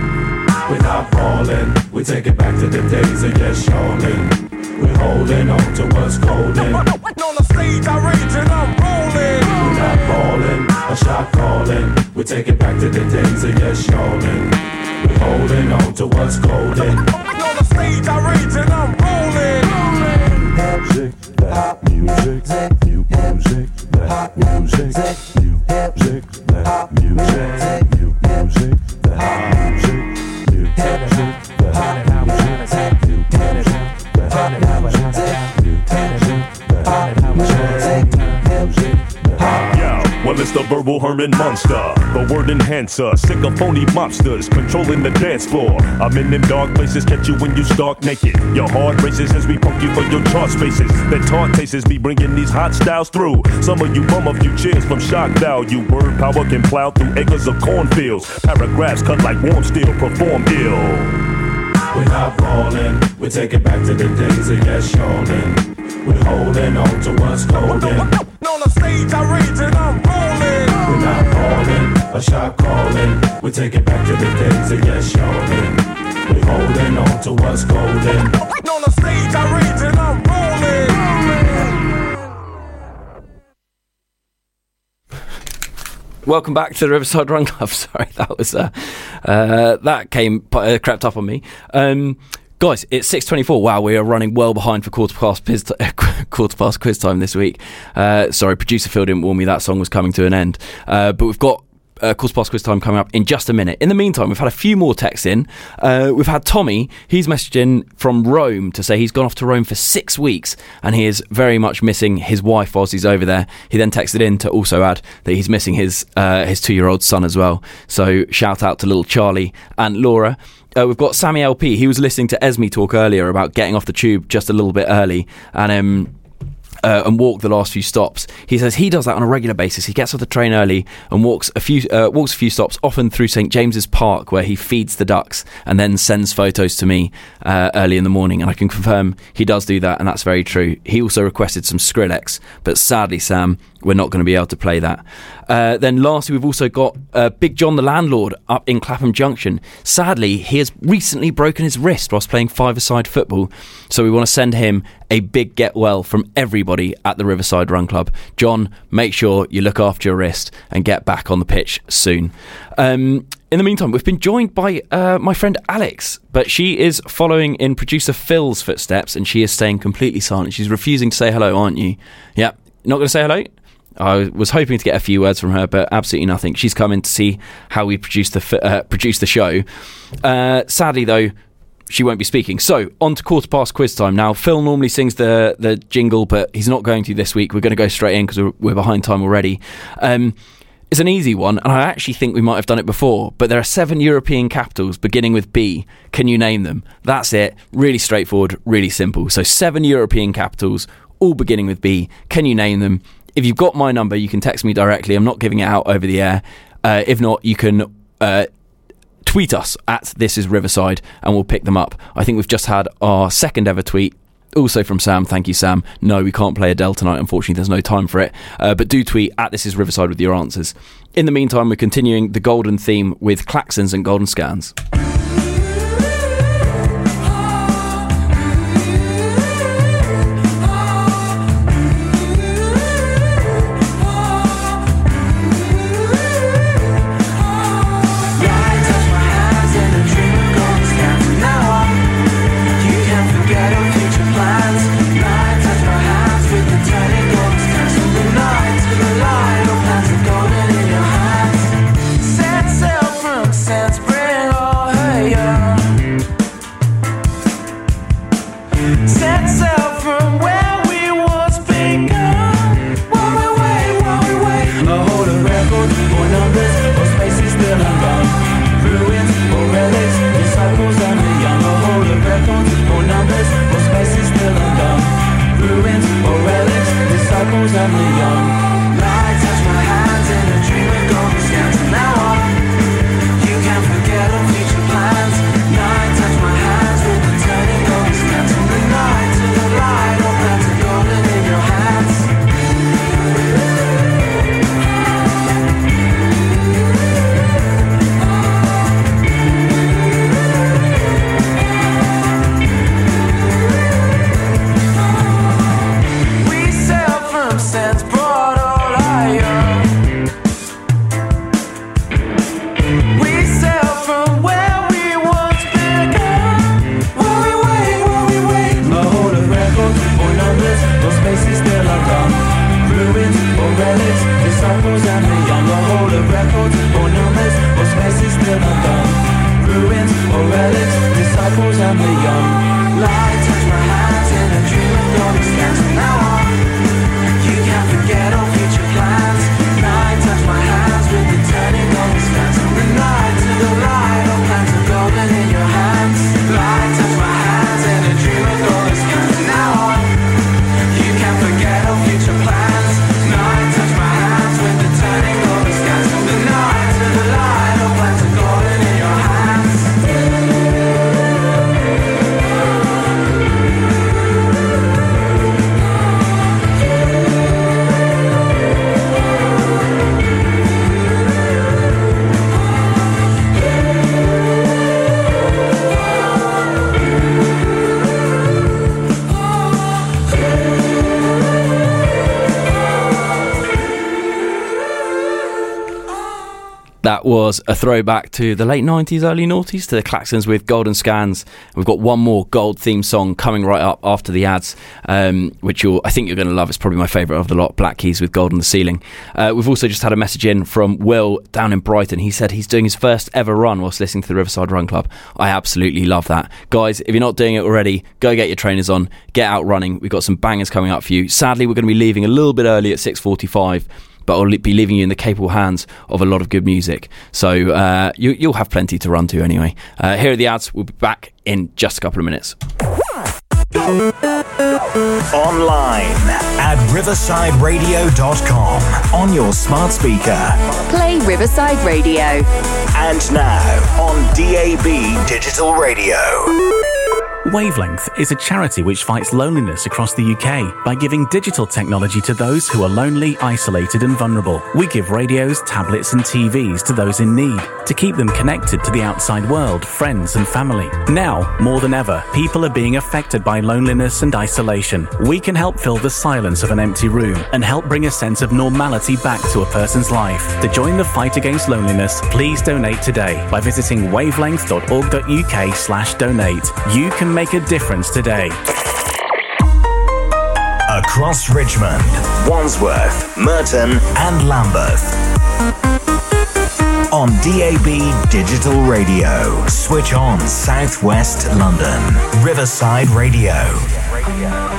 Speaker 8: We're not falling. We take it back to the days of yes, y'allin'. We're holding on to what's golden. [laughs]
Speaker 7: On the stage, I rage and I'm rolling.
Speaker 8: We're not falling. A shot calling. We take it back to the days of yes, y'allin'. We're holding on to what's golden.
Speaker 7: On the stage, I rage and I'm rolling.
Speaker 8: Music, that music, new music, that music, new music, that music, new music, that music.
Speaker 10: Verbal Herman Munster, the word enhancer, sick of phony mobsters, controlling the dance floor. I'm in them dark places, catch you when you stark naked. Your heart races as we punk you for your chart spaces. That taunt tastes be bringing these hot styles through. Some of you bum a few cheers from shock value. Word power can plow through acres of cornfields. Paragraphs cut like warm steel, perform ill.
Speaker 8: We're not falling, we take it back to the days of yes, yawning. We're holding on to what's golden.
Speaker 4: On the stage, I rage and I'm rolling.
Speaker 8: We're not falling, a shot calling. We take it back to the days of yes, yawning. We're holding on to what's golden.
Speaker 4: On the stage, I rage and I'm rolling.
Speaker 2: Welcome back to the Riverside Run Club. [laughs] Sorry, that was uh, uh, that came uh, crept up on me. Um, guys, it's six twenty-four. Wow, we are running well behind for quarter past quiz [laughs] quarter past quiz time this week. Uh, sorry, producer Phil didn't warn me that song was coming to an end, uh, but we've got. Uh, quarter past quiz time coming up in just a minute. In the meantime, we've had a few more texts in. Uh, we've had Tommy. He's messaged in from Rome to say he's gone off to Rome for six weeks and he is very much missing his wife whilst he's over there. He then texted in to also add that he's missing his uh, his two year old son as well. So shout out to little Charlie and Laura. Uh, we've got Sammy LP. He was listening to Esme talk earlier about getting off the tube just a little bit early and um, uh, and walk the last few stops. He says he does that on a regular basis. He gets off the train early and walks a few uh, walks a few stops, often through St James's Park, where he feeds the ducks and then sends photos to me uh, early in the morning. And I can confirm he does do that, and that's very true. He also requested some Skrillex, but sadly, Sam, we're not going to be able to play that. Uh, then lastly, we've also got uh, Big John the landlord up in Clapham Junction. Sadly, he has recently broken his wrist whilst playing five-a-side football, so we want to send him a big get well from everybody at the Riverside Run Club. John, make sure you look after your wrist and get back on the pitch soon. Um, in the meantime, we've been joined by uh, my friend Alex, but she is following in producer Phil's footsteps and she is staying completely silent. She's refusing to say hello, aren't you? Yeah, not going to say hello? I was hoping to get a few words from her, but absolutely nothing. She's come in to see how we produce the uh, produce the show. Uh, sadly, though, she won't be speaking. So on to quarter past quiz time now. Phil normally sings the the jingle, but he's not going to this week. We're going to go straight in because we're, we're behind time already. Um, it's an easy one, and I actually think we might have done it before. But there are seven European capitals beginning with B. Can you name them? That's it. Really straightforward, really simple. So seven European capitals, all beginning with B. Can you name them? If you've got my number, you can text me directly. I'm not giving it out over the air. Uh, if not, you can uh, tweet us at This Is Riverside and we'll pick them up. I think we've just had our second ever tweet. Also from Sam, thank you, Sam. No, we can't play Adele tonight. Unfortunately, there's no time for it. Uh, but do tweet at This Is Riverside with your answers. In the meantime, we're continuing the golden theme with Klaxons and Golden
Speaker 4: Skans. places still are gone Ruins or relics, disciples and
Speaker 2: was a throwback to the late 90s, early noughties, to the Klaxons with Golden Skans. We've got one more gold theme song coming right up after the ads, um, which I think you're going to love. It's probably my favourite of the lot, Black Keys with Gold on the Ceiling. Uh, we've also just had a message in from Will down in Brighton. He said he's doing his first ever run whilst listening to the Riverside Run Club. I absolutely love that. Guys, if you're not doing it already, go get your trainers on, get out running. We've got some bangers coming up for you. Sadly, we're going to be leaving a little bit early at 6.45 but I'll be leaving you in the capable hands of a lot of good music. So uh, you, you'll have plenty to run to anyway. Uh, here are the ads. We'll be back in just a couple of minutes.
Speaker 3: Online at riversideradio.com on your smart speaker.
Speaker 11: Play Riverside Radio.
Speaker 3: And now on DAB Digital Radio.
Speaker 12: Wavelength is a charity which fights loneliness across the UK by giving digital technology to those who are lonely, isolated, and vulnerable. We give radios, tablets, and TVs to those in need to keep them connected to the outside world, friends, and family. Now, more than ever, people are being affected by loneliness and isolation. We can help fill the silence of an empty room and help bring a sense of normality back to a person's life. To join the fight against loneliness, please donate today by visiting wavelength.org.uk slash donate. You can make a difference today.
Speaker 3: Across Richmond, Wandsworth, Merton, and Lambeth. On DAB Digital Radio, switch on Southwest London, Riverside Radio.
Speaker 4: Down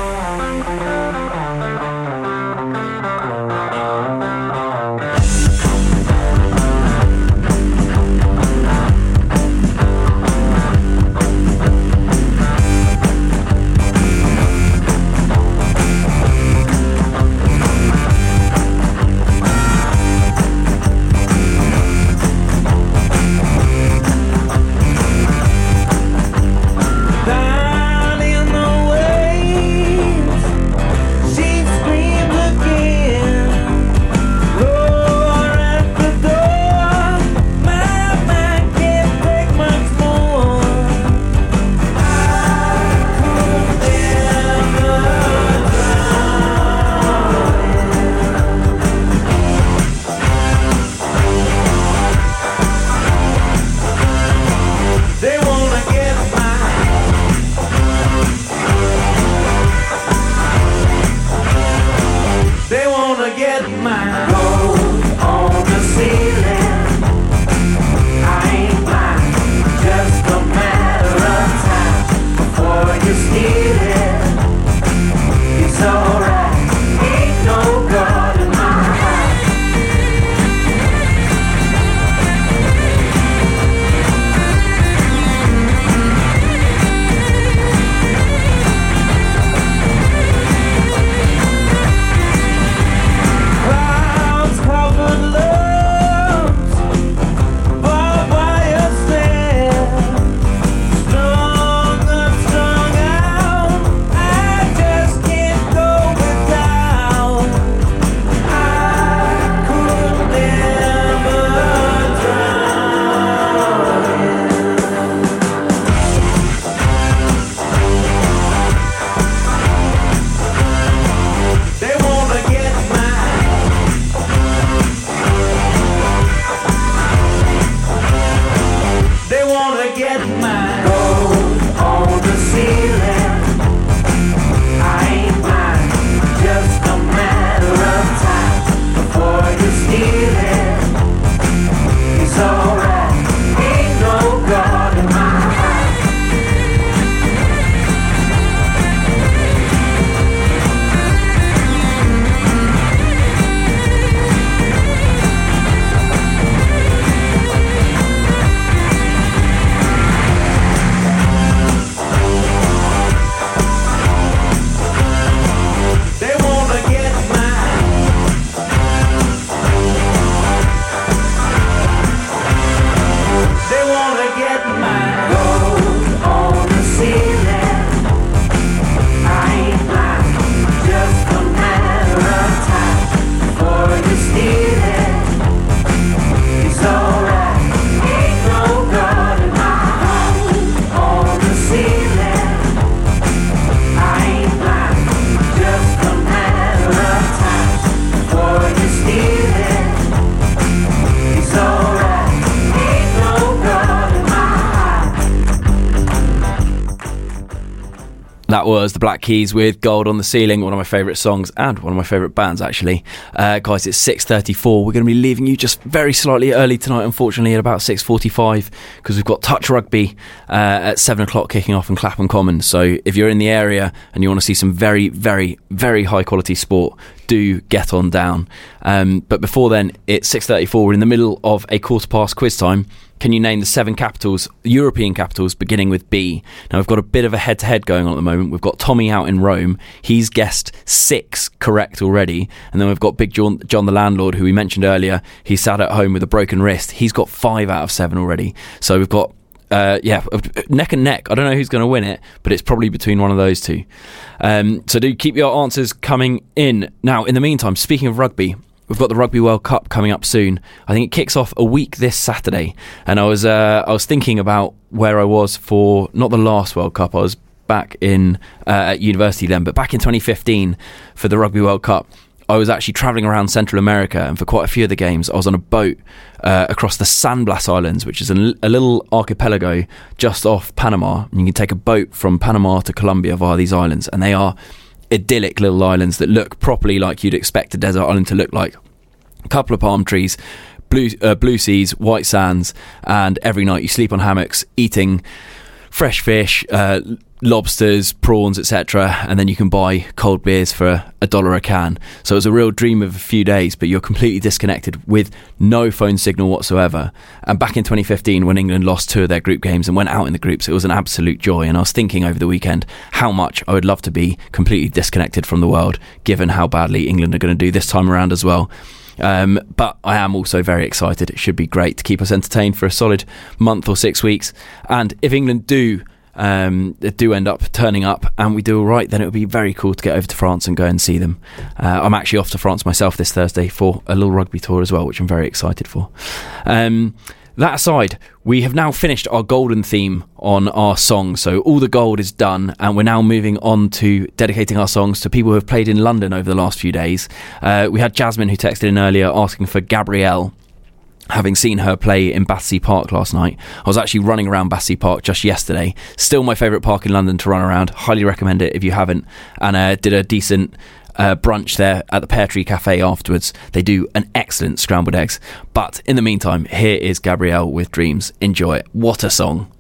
Speaker 2: Keys with "Gold on the Ceiling," one of my favourite songs and one of my favourite bands. Actually, uh, guys, it's six thirty-four. We're going to be leaving you just very slightly early tonight, unfortunately, at about six forty-five, because we've got touch rugby uh, at seven o'clock kicking off in Clapham Common. So if you're in the area and you want to see some very, very, very high quality sport, do get on down. Um, but before then, it's six thirty-four. We're in the middle of a quarter past quiz time. Can you name the seven capitals, European capitals, beginning with B? Now, we've got a bit of a head to head going on at the moment. We've got Tommy out in Rome. He's guessed six correct already. And then we've got Big John, John the landlord, who we mentioned earlier. He sat at home with a broken wrist. He's got five out of seven already. So we've got uh, yeah, neck and neck. I don't know who's going to win it, but it's probably between one of those two. Um, so do keep your answers coming in. Now, in the meantime, speaking of rugby, we've got the Rugby World Cup coming up soon. I think it kicks off a week this Saturday, and I was uh, I was thinking about where I was for not the last World Cup. I was back in uh, at university then, but back in 2015 for the Rugby World Cup. I was actually traveling around Central America, and for quite a few of the games, I was on a boat uh, across the San Blas Islands, which is a little archipelago just off Panama. And you can take a boat from Panama to Colombia via these islands, and they are idyllic little islands that look properly like you'd expect a desert island to look like. A couple of palm trees, blue uh, blue seas, white sands, and every night you sleep on hammocks, eating fresh fish, uh, lobsters, prawns, etc. And then you can buy cold beers for a dollar a can. So it was a real dream of a few days, but you're completely disconnected with no phone signal whatsoever. And back in 2015, when England lost two of their group games and went out in the groups, it was an absolute joy. And I was thinking over the weekend how much I would love to be completely disconnected from the world, given how badly England are going to do this time around as well. Um, but I am also very excited. It should be great to keep us entertained for a solid month or six weeks. And if England do um, do end up turning up and we do all right, then it would be very cool to get over to France and go and see them. Uh, I'm actually off to France myself this Thursday for a little rugby tour as well, which I'm very excited for. Um, that aside, we have now finished our golden theme on our song. So all the gold is done, and we're now moving on to dedicating our songs to people who have played in London over the last few days. Uh, we had Jasmine who texted in earlier asking for Gabrielle having seen her play in Battersea Park last night. I was actually running around Battersea Park just yesterday. Still my favourite park in London to run around. Highly recommend it if you haven't. And uh, did a decent uh, brunch there at the Pear Tree Cafe afterwards. They do an excellent scrambled eggs. But in the meantime, here is Gabrielle with Dreams. Enjoy it. What a song.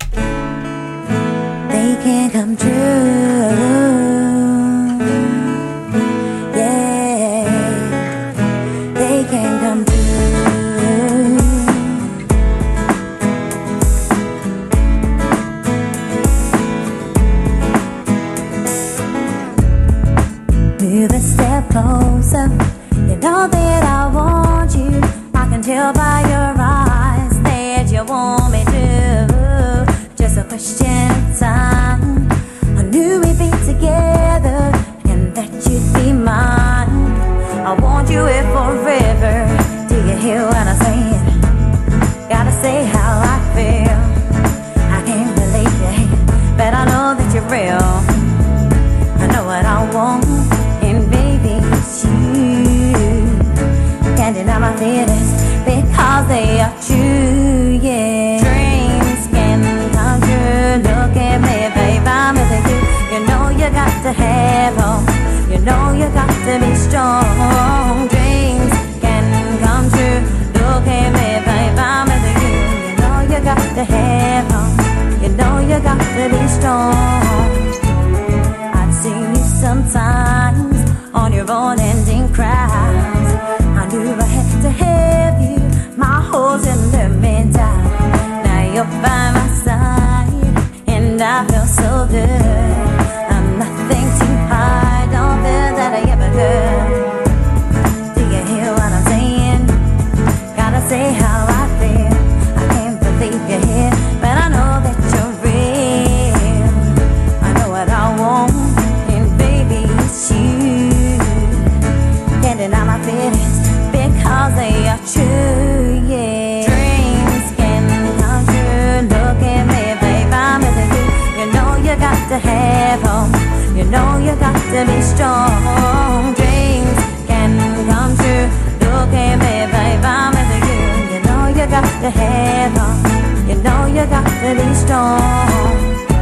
Speaker 13: You know you got to be strong. Dreams can come true. Look at me, babe, I'm missing you. You know you got to have hope. You know you got to be strong. I've seen you sometimes on your own ending crowds. I knew I had to have you. My holes in the middle. Now you're by my side, and I feel so good. To be strong. Dreams can come true. You. You know you got to. You know you got to be strong.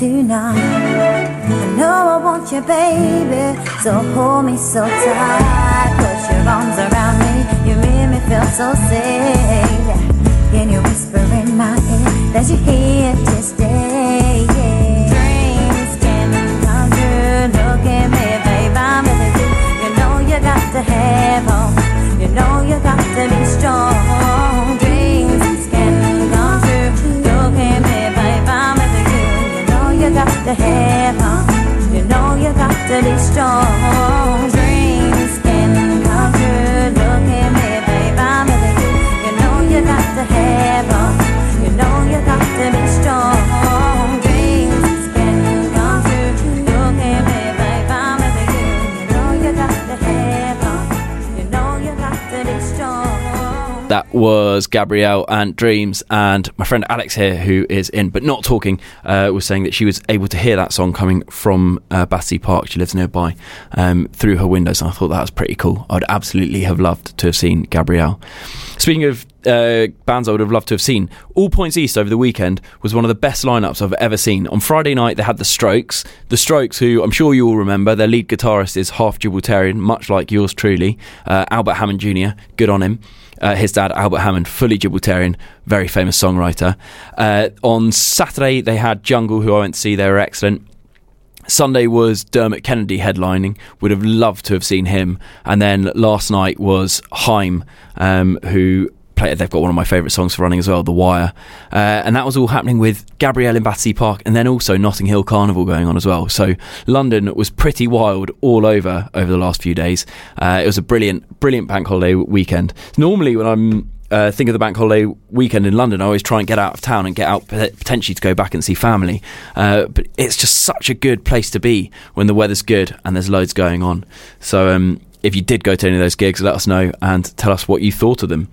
Speaker 13: Tonight. I know I want you, baby, so hold me so tight. Put your arms around me, you make me feel so safe. Can you whisper in my ear that you're here to stay? Dreams can come true. Look at me, babe, I'm with you. You know you got to have hope. You know you got to be strong. To hope. You know you got to be strong. Dreams can come true. Look at me, babe, I'm with you. You know you got to have. You know you got to be strong. Dreams can come true. Look at me, babe, I'm with you. You know you got to have. You know you got to be strong.
Speaker 2: That was Gabrielle and Dreams, and my friend Alex here, who is in but not talking, uh, was saying that she was able to hear that song coming from uh, Battersea Park. She lives nearby um, through her windows, and I thought that was pretty cool. I'd absolutely have loved to have seen Gabrielle. Speaking of uh, bands I would have loved to have seen, All Points East over the weekend was one of the best lineups I've ever seen. On Friday night, they had the Strokes. The Strokes, who I'm sure you all remember, their lead guitarist is half Gibraltarian, much like yours truly, uh, Albert Hammond Jr. Good on him. Uh, his dad, Albert Hammond, fully Gibraltarian, very famous songwriter. Uh, on Saturday, they had Jungle, who I went to see. They were excellent. Sunday was Dermot Kennedy headlining. Would have loved to have seen him. And then last night was Haim, um, who play, they've got one of my favourite songs for running as well, The Wire. Uh, and that was all happening with Gabrielle in Battersea Park and then also Notting Hill Carnival going on as well. So London was pretty wild all over over the last few days. Uh, it was a brilliant, brilliant bank holiday weekend. Normally, when I'm uh, think of the bank holiday weekend in London, I always try and get out of town and get out potentially to go back and see family. Uh, but it's just such a good place to be when the weather's good and there's loads going on. So um, if you did go to any of those gigs, let us know and tell us what you thought of them.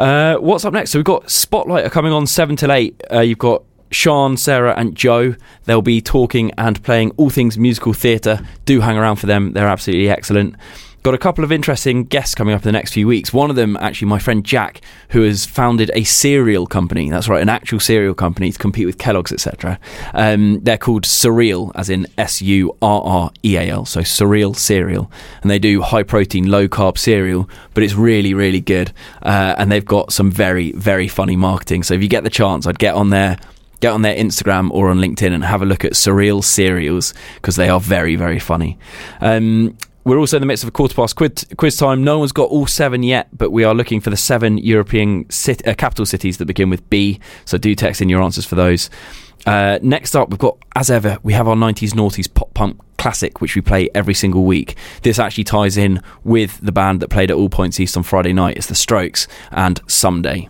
Speaker 2: Uh, what's up next? So we've got Spotlight are coming on 7 till 8. Uh, you've got Sean, Sarah, and Joe. They'll be talking and playing all things musical theatre. Do hang around for them, they're absolutely excellent. Got a couple of interesting guests coming up in the next few weeks. One of them, actually, my friend Jack, who has founded a cereal company. That's right, an actual cereal company to compete with Kellogg's, etc. Um, they're called Surreal, as in S U R R E A L, so Surreal Cereal. And they do high protein, low carb cereal, but it's really, really good. Uh, and they've got some very, very funny marketing. So if you get the chance, I'd get on there get on their Instagram or on LinkedIn and have a look at Surreal Cereals because they are very, very funny. Um, we're also in the midst of a quarter past quiz, quiz time. No one's got all seven yet, but we are looking for the seven European uh, capital cities that begin with B. So do text in your answers for those. Uh, next up, we've got, as ever, we have our 90s noughties pop punk classic, which we play every single week. This actually ties in with the band that played at All Points East on Friday night. It's the Strokes and Someday.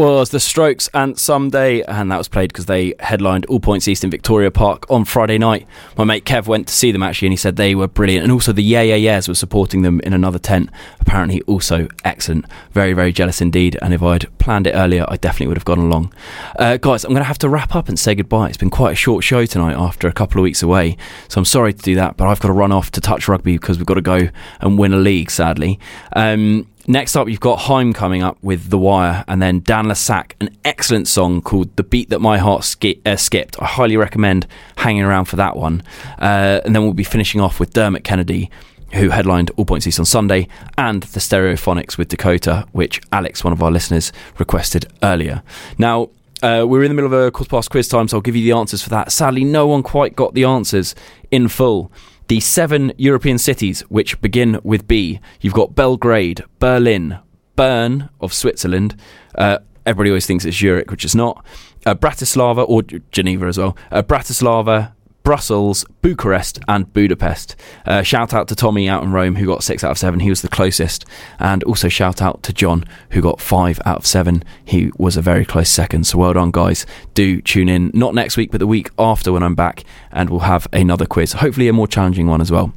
Speaker 2: Was The Strokes and Someday, and that was played because they headlined All Points East in Victoria Park on Friday night. My mate Kev went to see them actually, and he said they were brilliant. And also the Yeah Yeah Yeahs were supporting them in another tent. Apparently, also excellent. Very, very jealous indeed. And if I'd planned it earlier, I definitely would have gone along. Uh, guys, I'm going to have to wrap up and say goodbye. It's been quite a short show tonight after a couple of weeks away, so I'm sorry to do that, but I've got to run off to touch rugby because we've got to go and win a league, sadly. Um, Next up, you've got Haim coming up with The Wire, and then Dan le Sac, an excellent song called The Beat That My Heart Ski- uh, Skipped. I highly recommend hanging around for that one. Uh, and then we'll be finishing off with Dermot Kennedy, who headlined All Points East on Sunday, and the Stereophonics with Dakota, which Alex, one of our listeners, requested earlier. Now, uh, we're in the middle of a quarter past quiz time, so I'll give you the answers for that. Sadly, no one quite got the answers in full. The seven European cities which begin with B, you've got Belgrade, Berlin, Bern of Switzerland. Uh, everybody always thinks it's Zurich, which is not. Uh, Bratislava, or Geneva as well. Uh, Bratislava, Brussels, Bucharest, and Budapest. Uh, shout out to Tommy out in Rome, who got six out of seven. He was the closest. And also shout out to John, who got five out of seven. He was a very close second. So well done, guys. Do tune in, not next week, but the week after when I'm back, and we'll have another quiz. Hopefully, a more challenging one as well.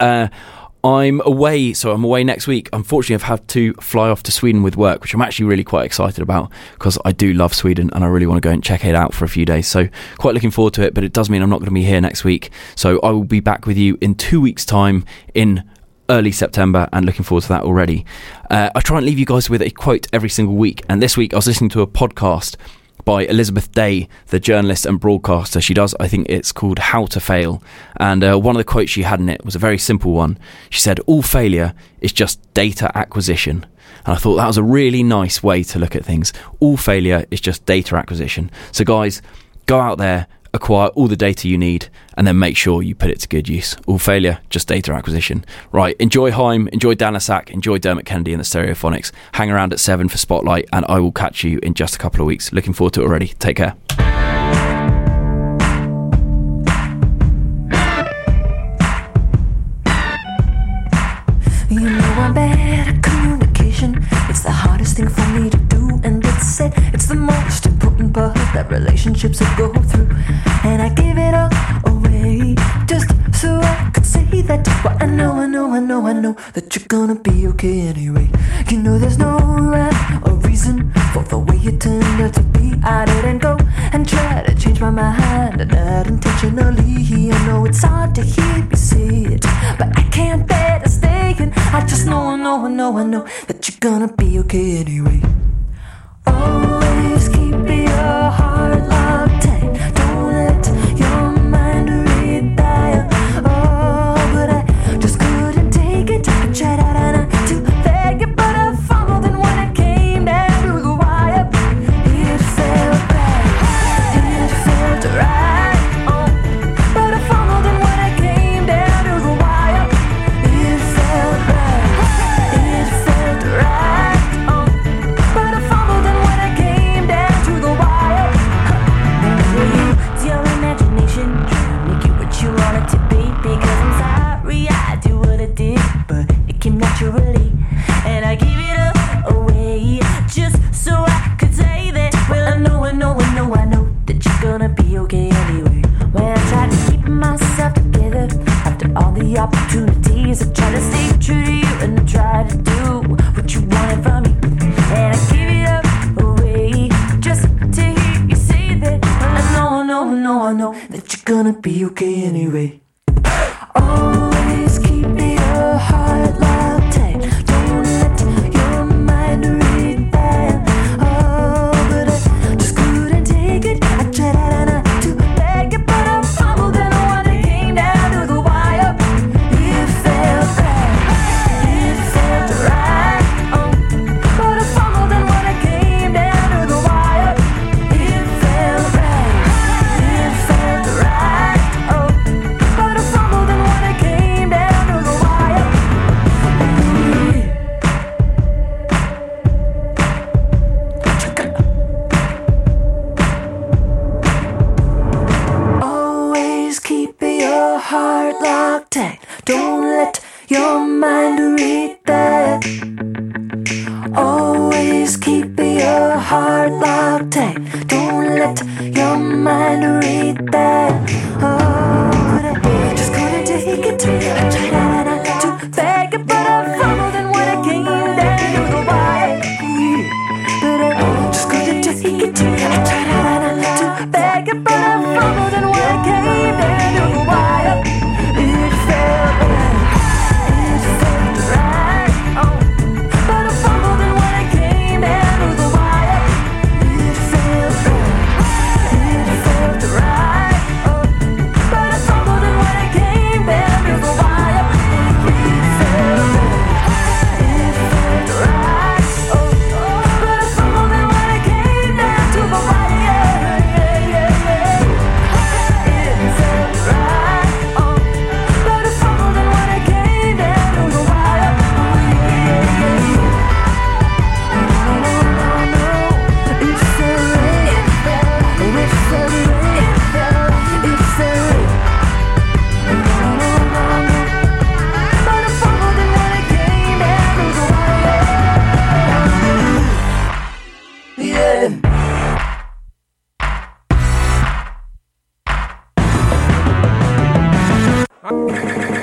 Speaker 2: Uh, I'm away, so I'm away next week. Unfortunately, I've had to fly off to Sweden with work, which I'm actually really quite excited about because I do love Sweden and I really want to go and check it out for a few days. So, quite looking forward to it, but it does mean I'm not going to be here next week. So, I will be back with you in two weeks' time in early September and looking forward to that already. Uh, I try and leave you guys with a quote every single week, and this week I was listening to a podcast by Elizabeth Day, the journalist and broadcaster. She does, I think it's called How to Fail. And uh, one of the quotes she had in it was a very simple one. She said, All failure is just data acquisition. And I thought that was a really nice way to look at things. All failure is just data acquisition. So, guys, go out there, acquire all the data you need, and then make sure you put it to good use. All failure, just data acquisition. Right, enjoy Haim, enjoy Dan le Sac, enjoy Dermot Kennedy and the Stereophonics. Hang around at 7 for Spotlight, and I will catch you in just a couple of weeks. Looking forward to it already. Take care.
Speaker 14: That relationships will go through. And I give it all away just so I could say that. I know, I know, I know, I know that you're gonna be okay anyway. You know there's no rhyme or reason for the way you turned out to be. I didn't go and try to change my mind, not intentionally. I know it's hard to hear me say it, but I can't bear to stay. And I just know, I know, I know, I know that you're gonna be okay anyway. Always keep your heart locked the opportunities. I try to stay true to you and I try to do what you wanted from me. And I give it up away just to hear you say that. I know, I know, I know, I know that you're gonna be okay anyway. Oh. Oh. [laughs]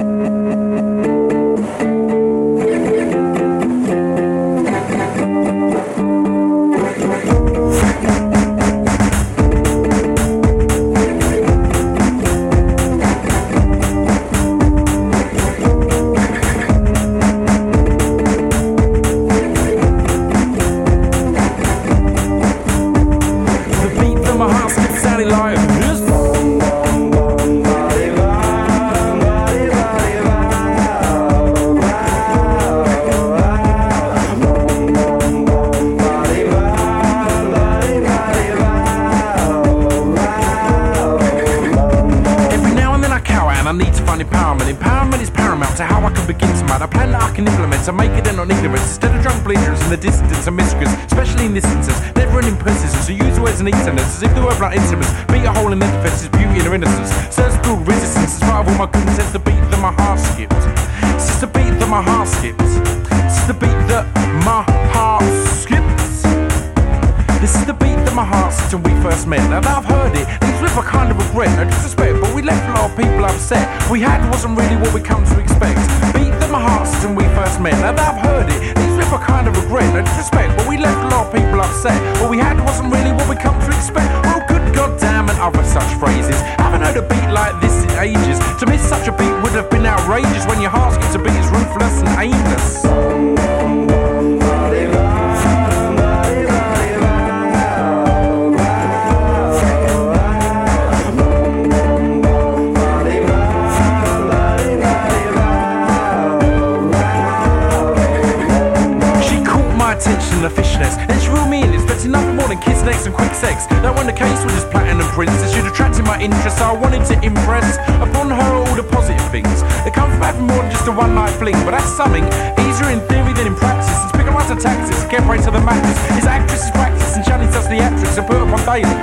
Speaker 15: styling.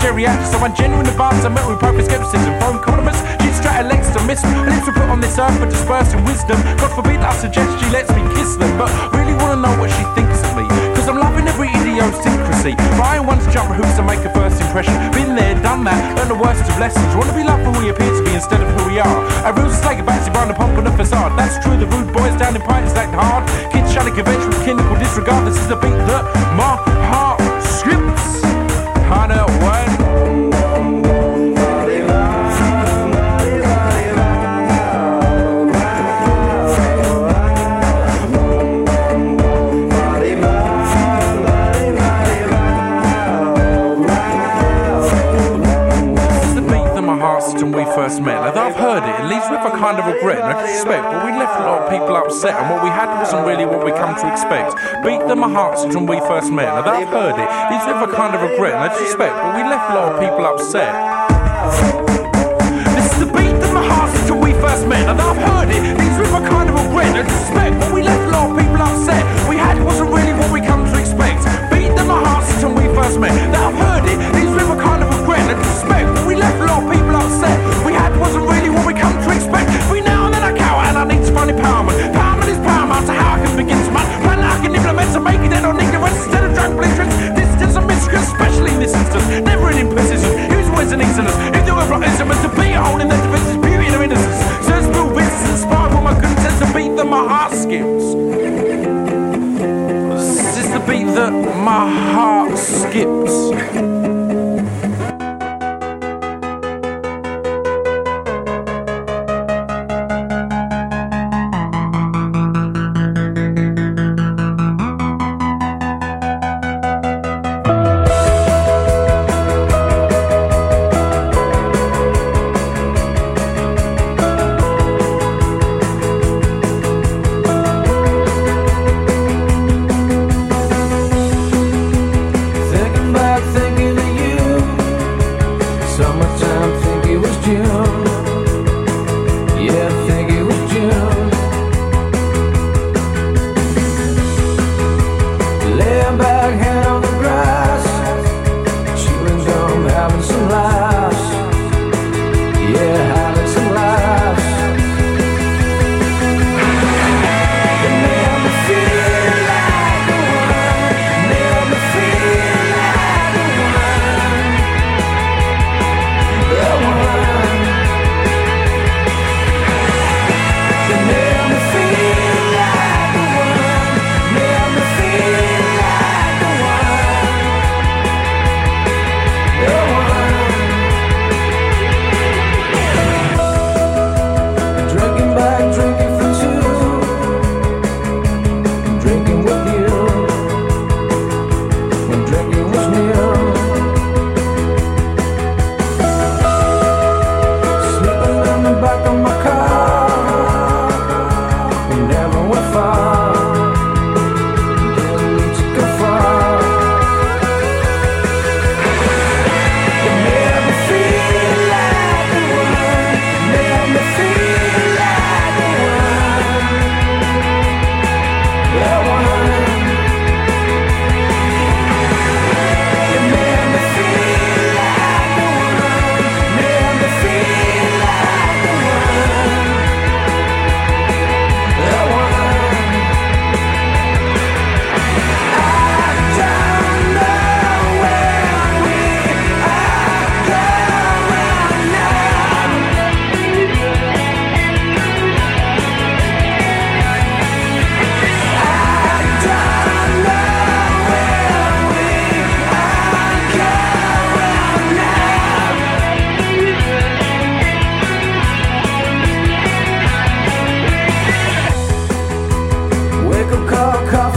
Speaker 15: Jerry geriatric, so I'm genuine advanced. I'm met with private skepticism from she's strata legs to miss lips were put on this earth for dispersing wisdom. God forbid I suggest she lets me kiss them, but really wanna know what she thinks of me. Cause I'm loving every idiosyncrasy. But I once jump hoops and make a first impression. Been there, done that, learned the worst of lessons. Wanna be loved for who we appear to be instead of who we are. A real slag of batsy behind a pump on a facade. That's true, the rude boys down in pints act hard. Kids shall convention with clinical disregard. This is the beat that marks. Britain and respect, but we left a lot of people upset, and what we had wasn't really what we come to expect. Beat them a hearts when we first met, and I've heard it. These live a kind of regret and disrespect, but we left a lot of people upset. This is the beat that my heart since we first met, and I've heard it. These live a kind of regret and disrespect, but we left a lot of people upset. We had wasn't really what we come to expect. Beat them a hearts since we first met, and I've heard it. my heart skips.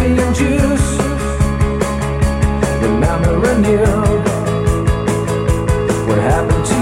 Speaker 16: alien juice. The memory. What happened to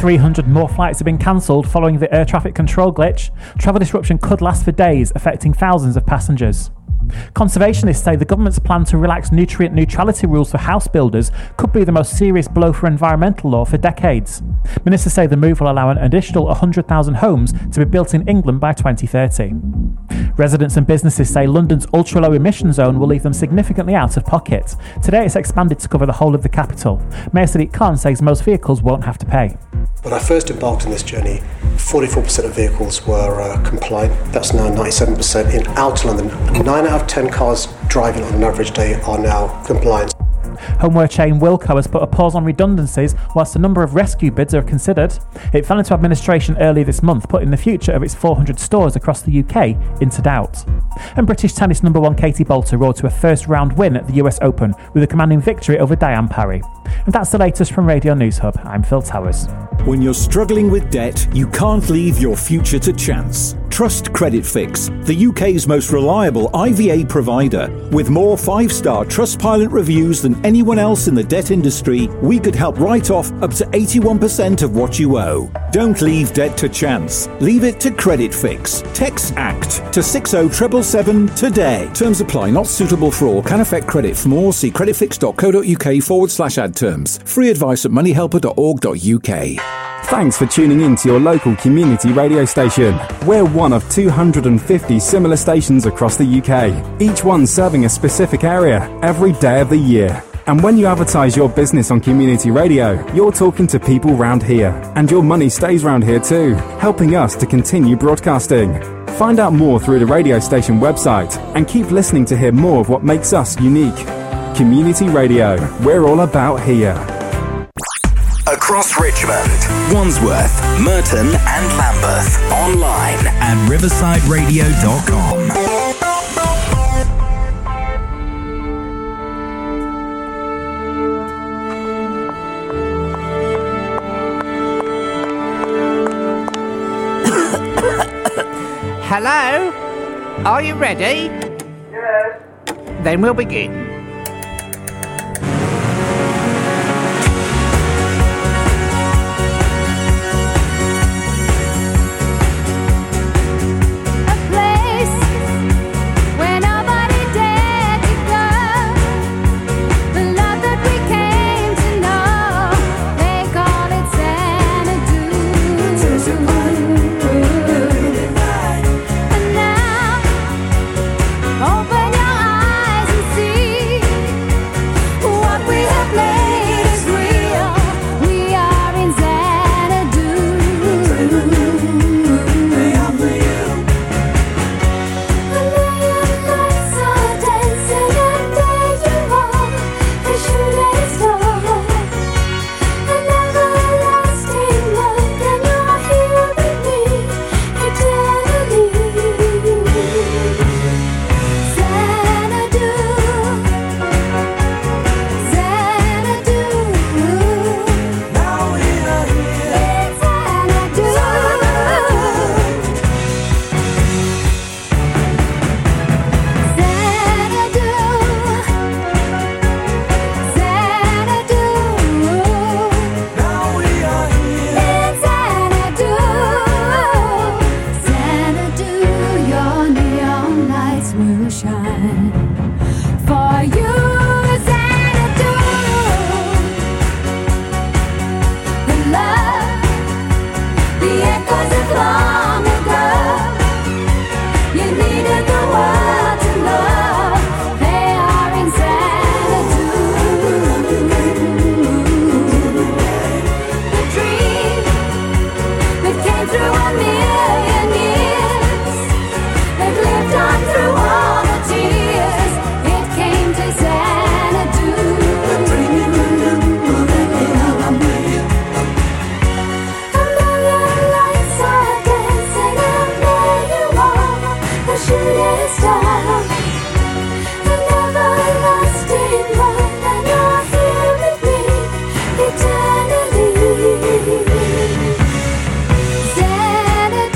Speaker 17: 300 more flights have been cancelled following the air traffic control glitch. Travel disruption could last for days, affecting thousands of passengers. Conservationists say the government's plan to relax nutrient neutrality rules for house builders could be the most serious blow for environmental law for decades. Ministers say the move will allow an additional 100,000 homes to be built in England by 2030. Residents and businesses say London's ultra low emission zone will leave them significantly out of pocket. Today it's expanded to cover the whole of the capital. Mayor Sadiq Khan says most vehicles won't have to pay.
Speaker 18: When I first embarked on this journey, 44% of vehicles were uh, compliant. That's now 97% in outer London. 9 out of 10 cars driving on an average day are now compliant.
Speaker 17: Homeware chain Wilko has put a pause on redundancies whilst a number of rescue bids are considered. It fell into administration early this month, putting the future of its 400 stores across the UK into doubt. And British tennis number one Katie Boulter rode to a first round win at the US Open with a commanding victory over Diane Parry. And that's the latest from Radio News Hub. I'm Phil Towers.
Speaker 19: When you're struggling with debt, you can't leave your future to chance. Trust Credit Fix, the UK's most reliable IVA provider. With more five star Trustpilot reviews than anyone else in the debt industry, we could help write off up to 81% of what you owe. Don't leave debt to chance. Leave it to Credit Fix. Text ACT to 60777 today. Terms apply, not suitable for all, can affect credit. For more, see creditfix.co.uk forward slash ad terms. Free advice at moneyhelper.org.uk.
Speaker 5: Thanks for tuning in to your local community radio station. We're one of 250 similar stations across the UK, each one serving a specific area every day of the year. And when you advertise your business on community radio, you're talking to people round here. And your money stays round here too, helping us to continue broadcasting. Find out more through the radio station website and keep listening to hear more of what makes us unique. Community Radio, we're all about here.
Speaker 3: Across Richmond, Wandsworth, Merton, and Lambeth. Online at riversideradio.com.
Speaker 13: Hello? Are you ready? Yes. Then we'll begin.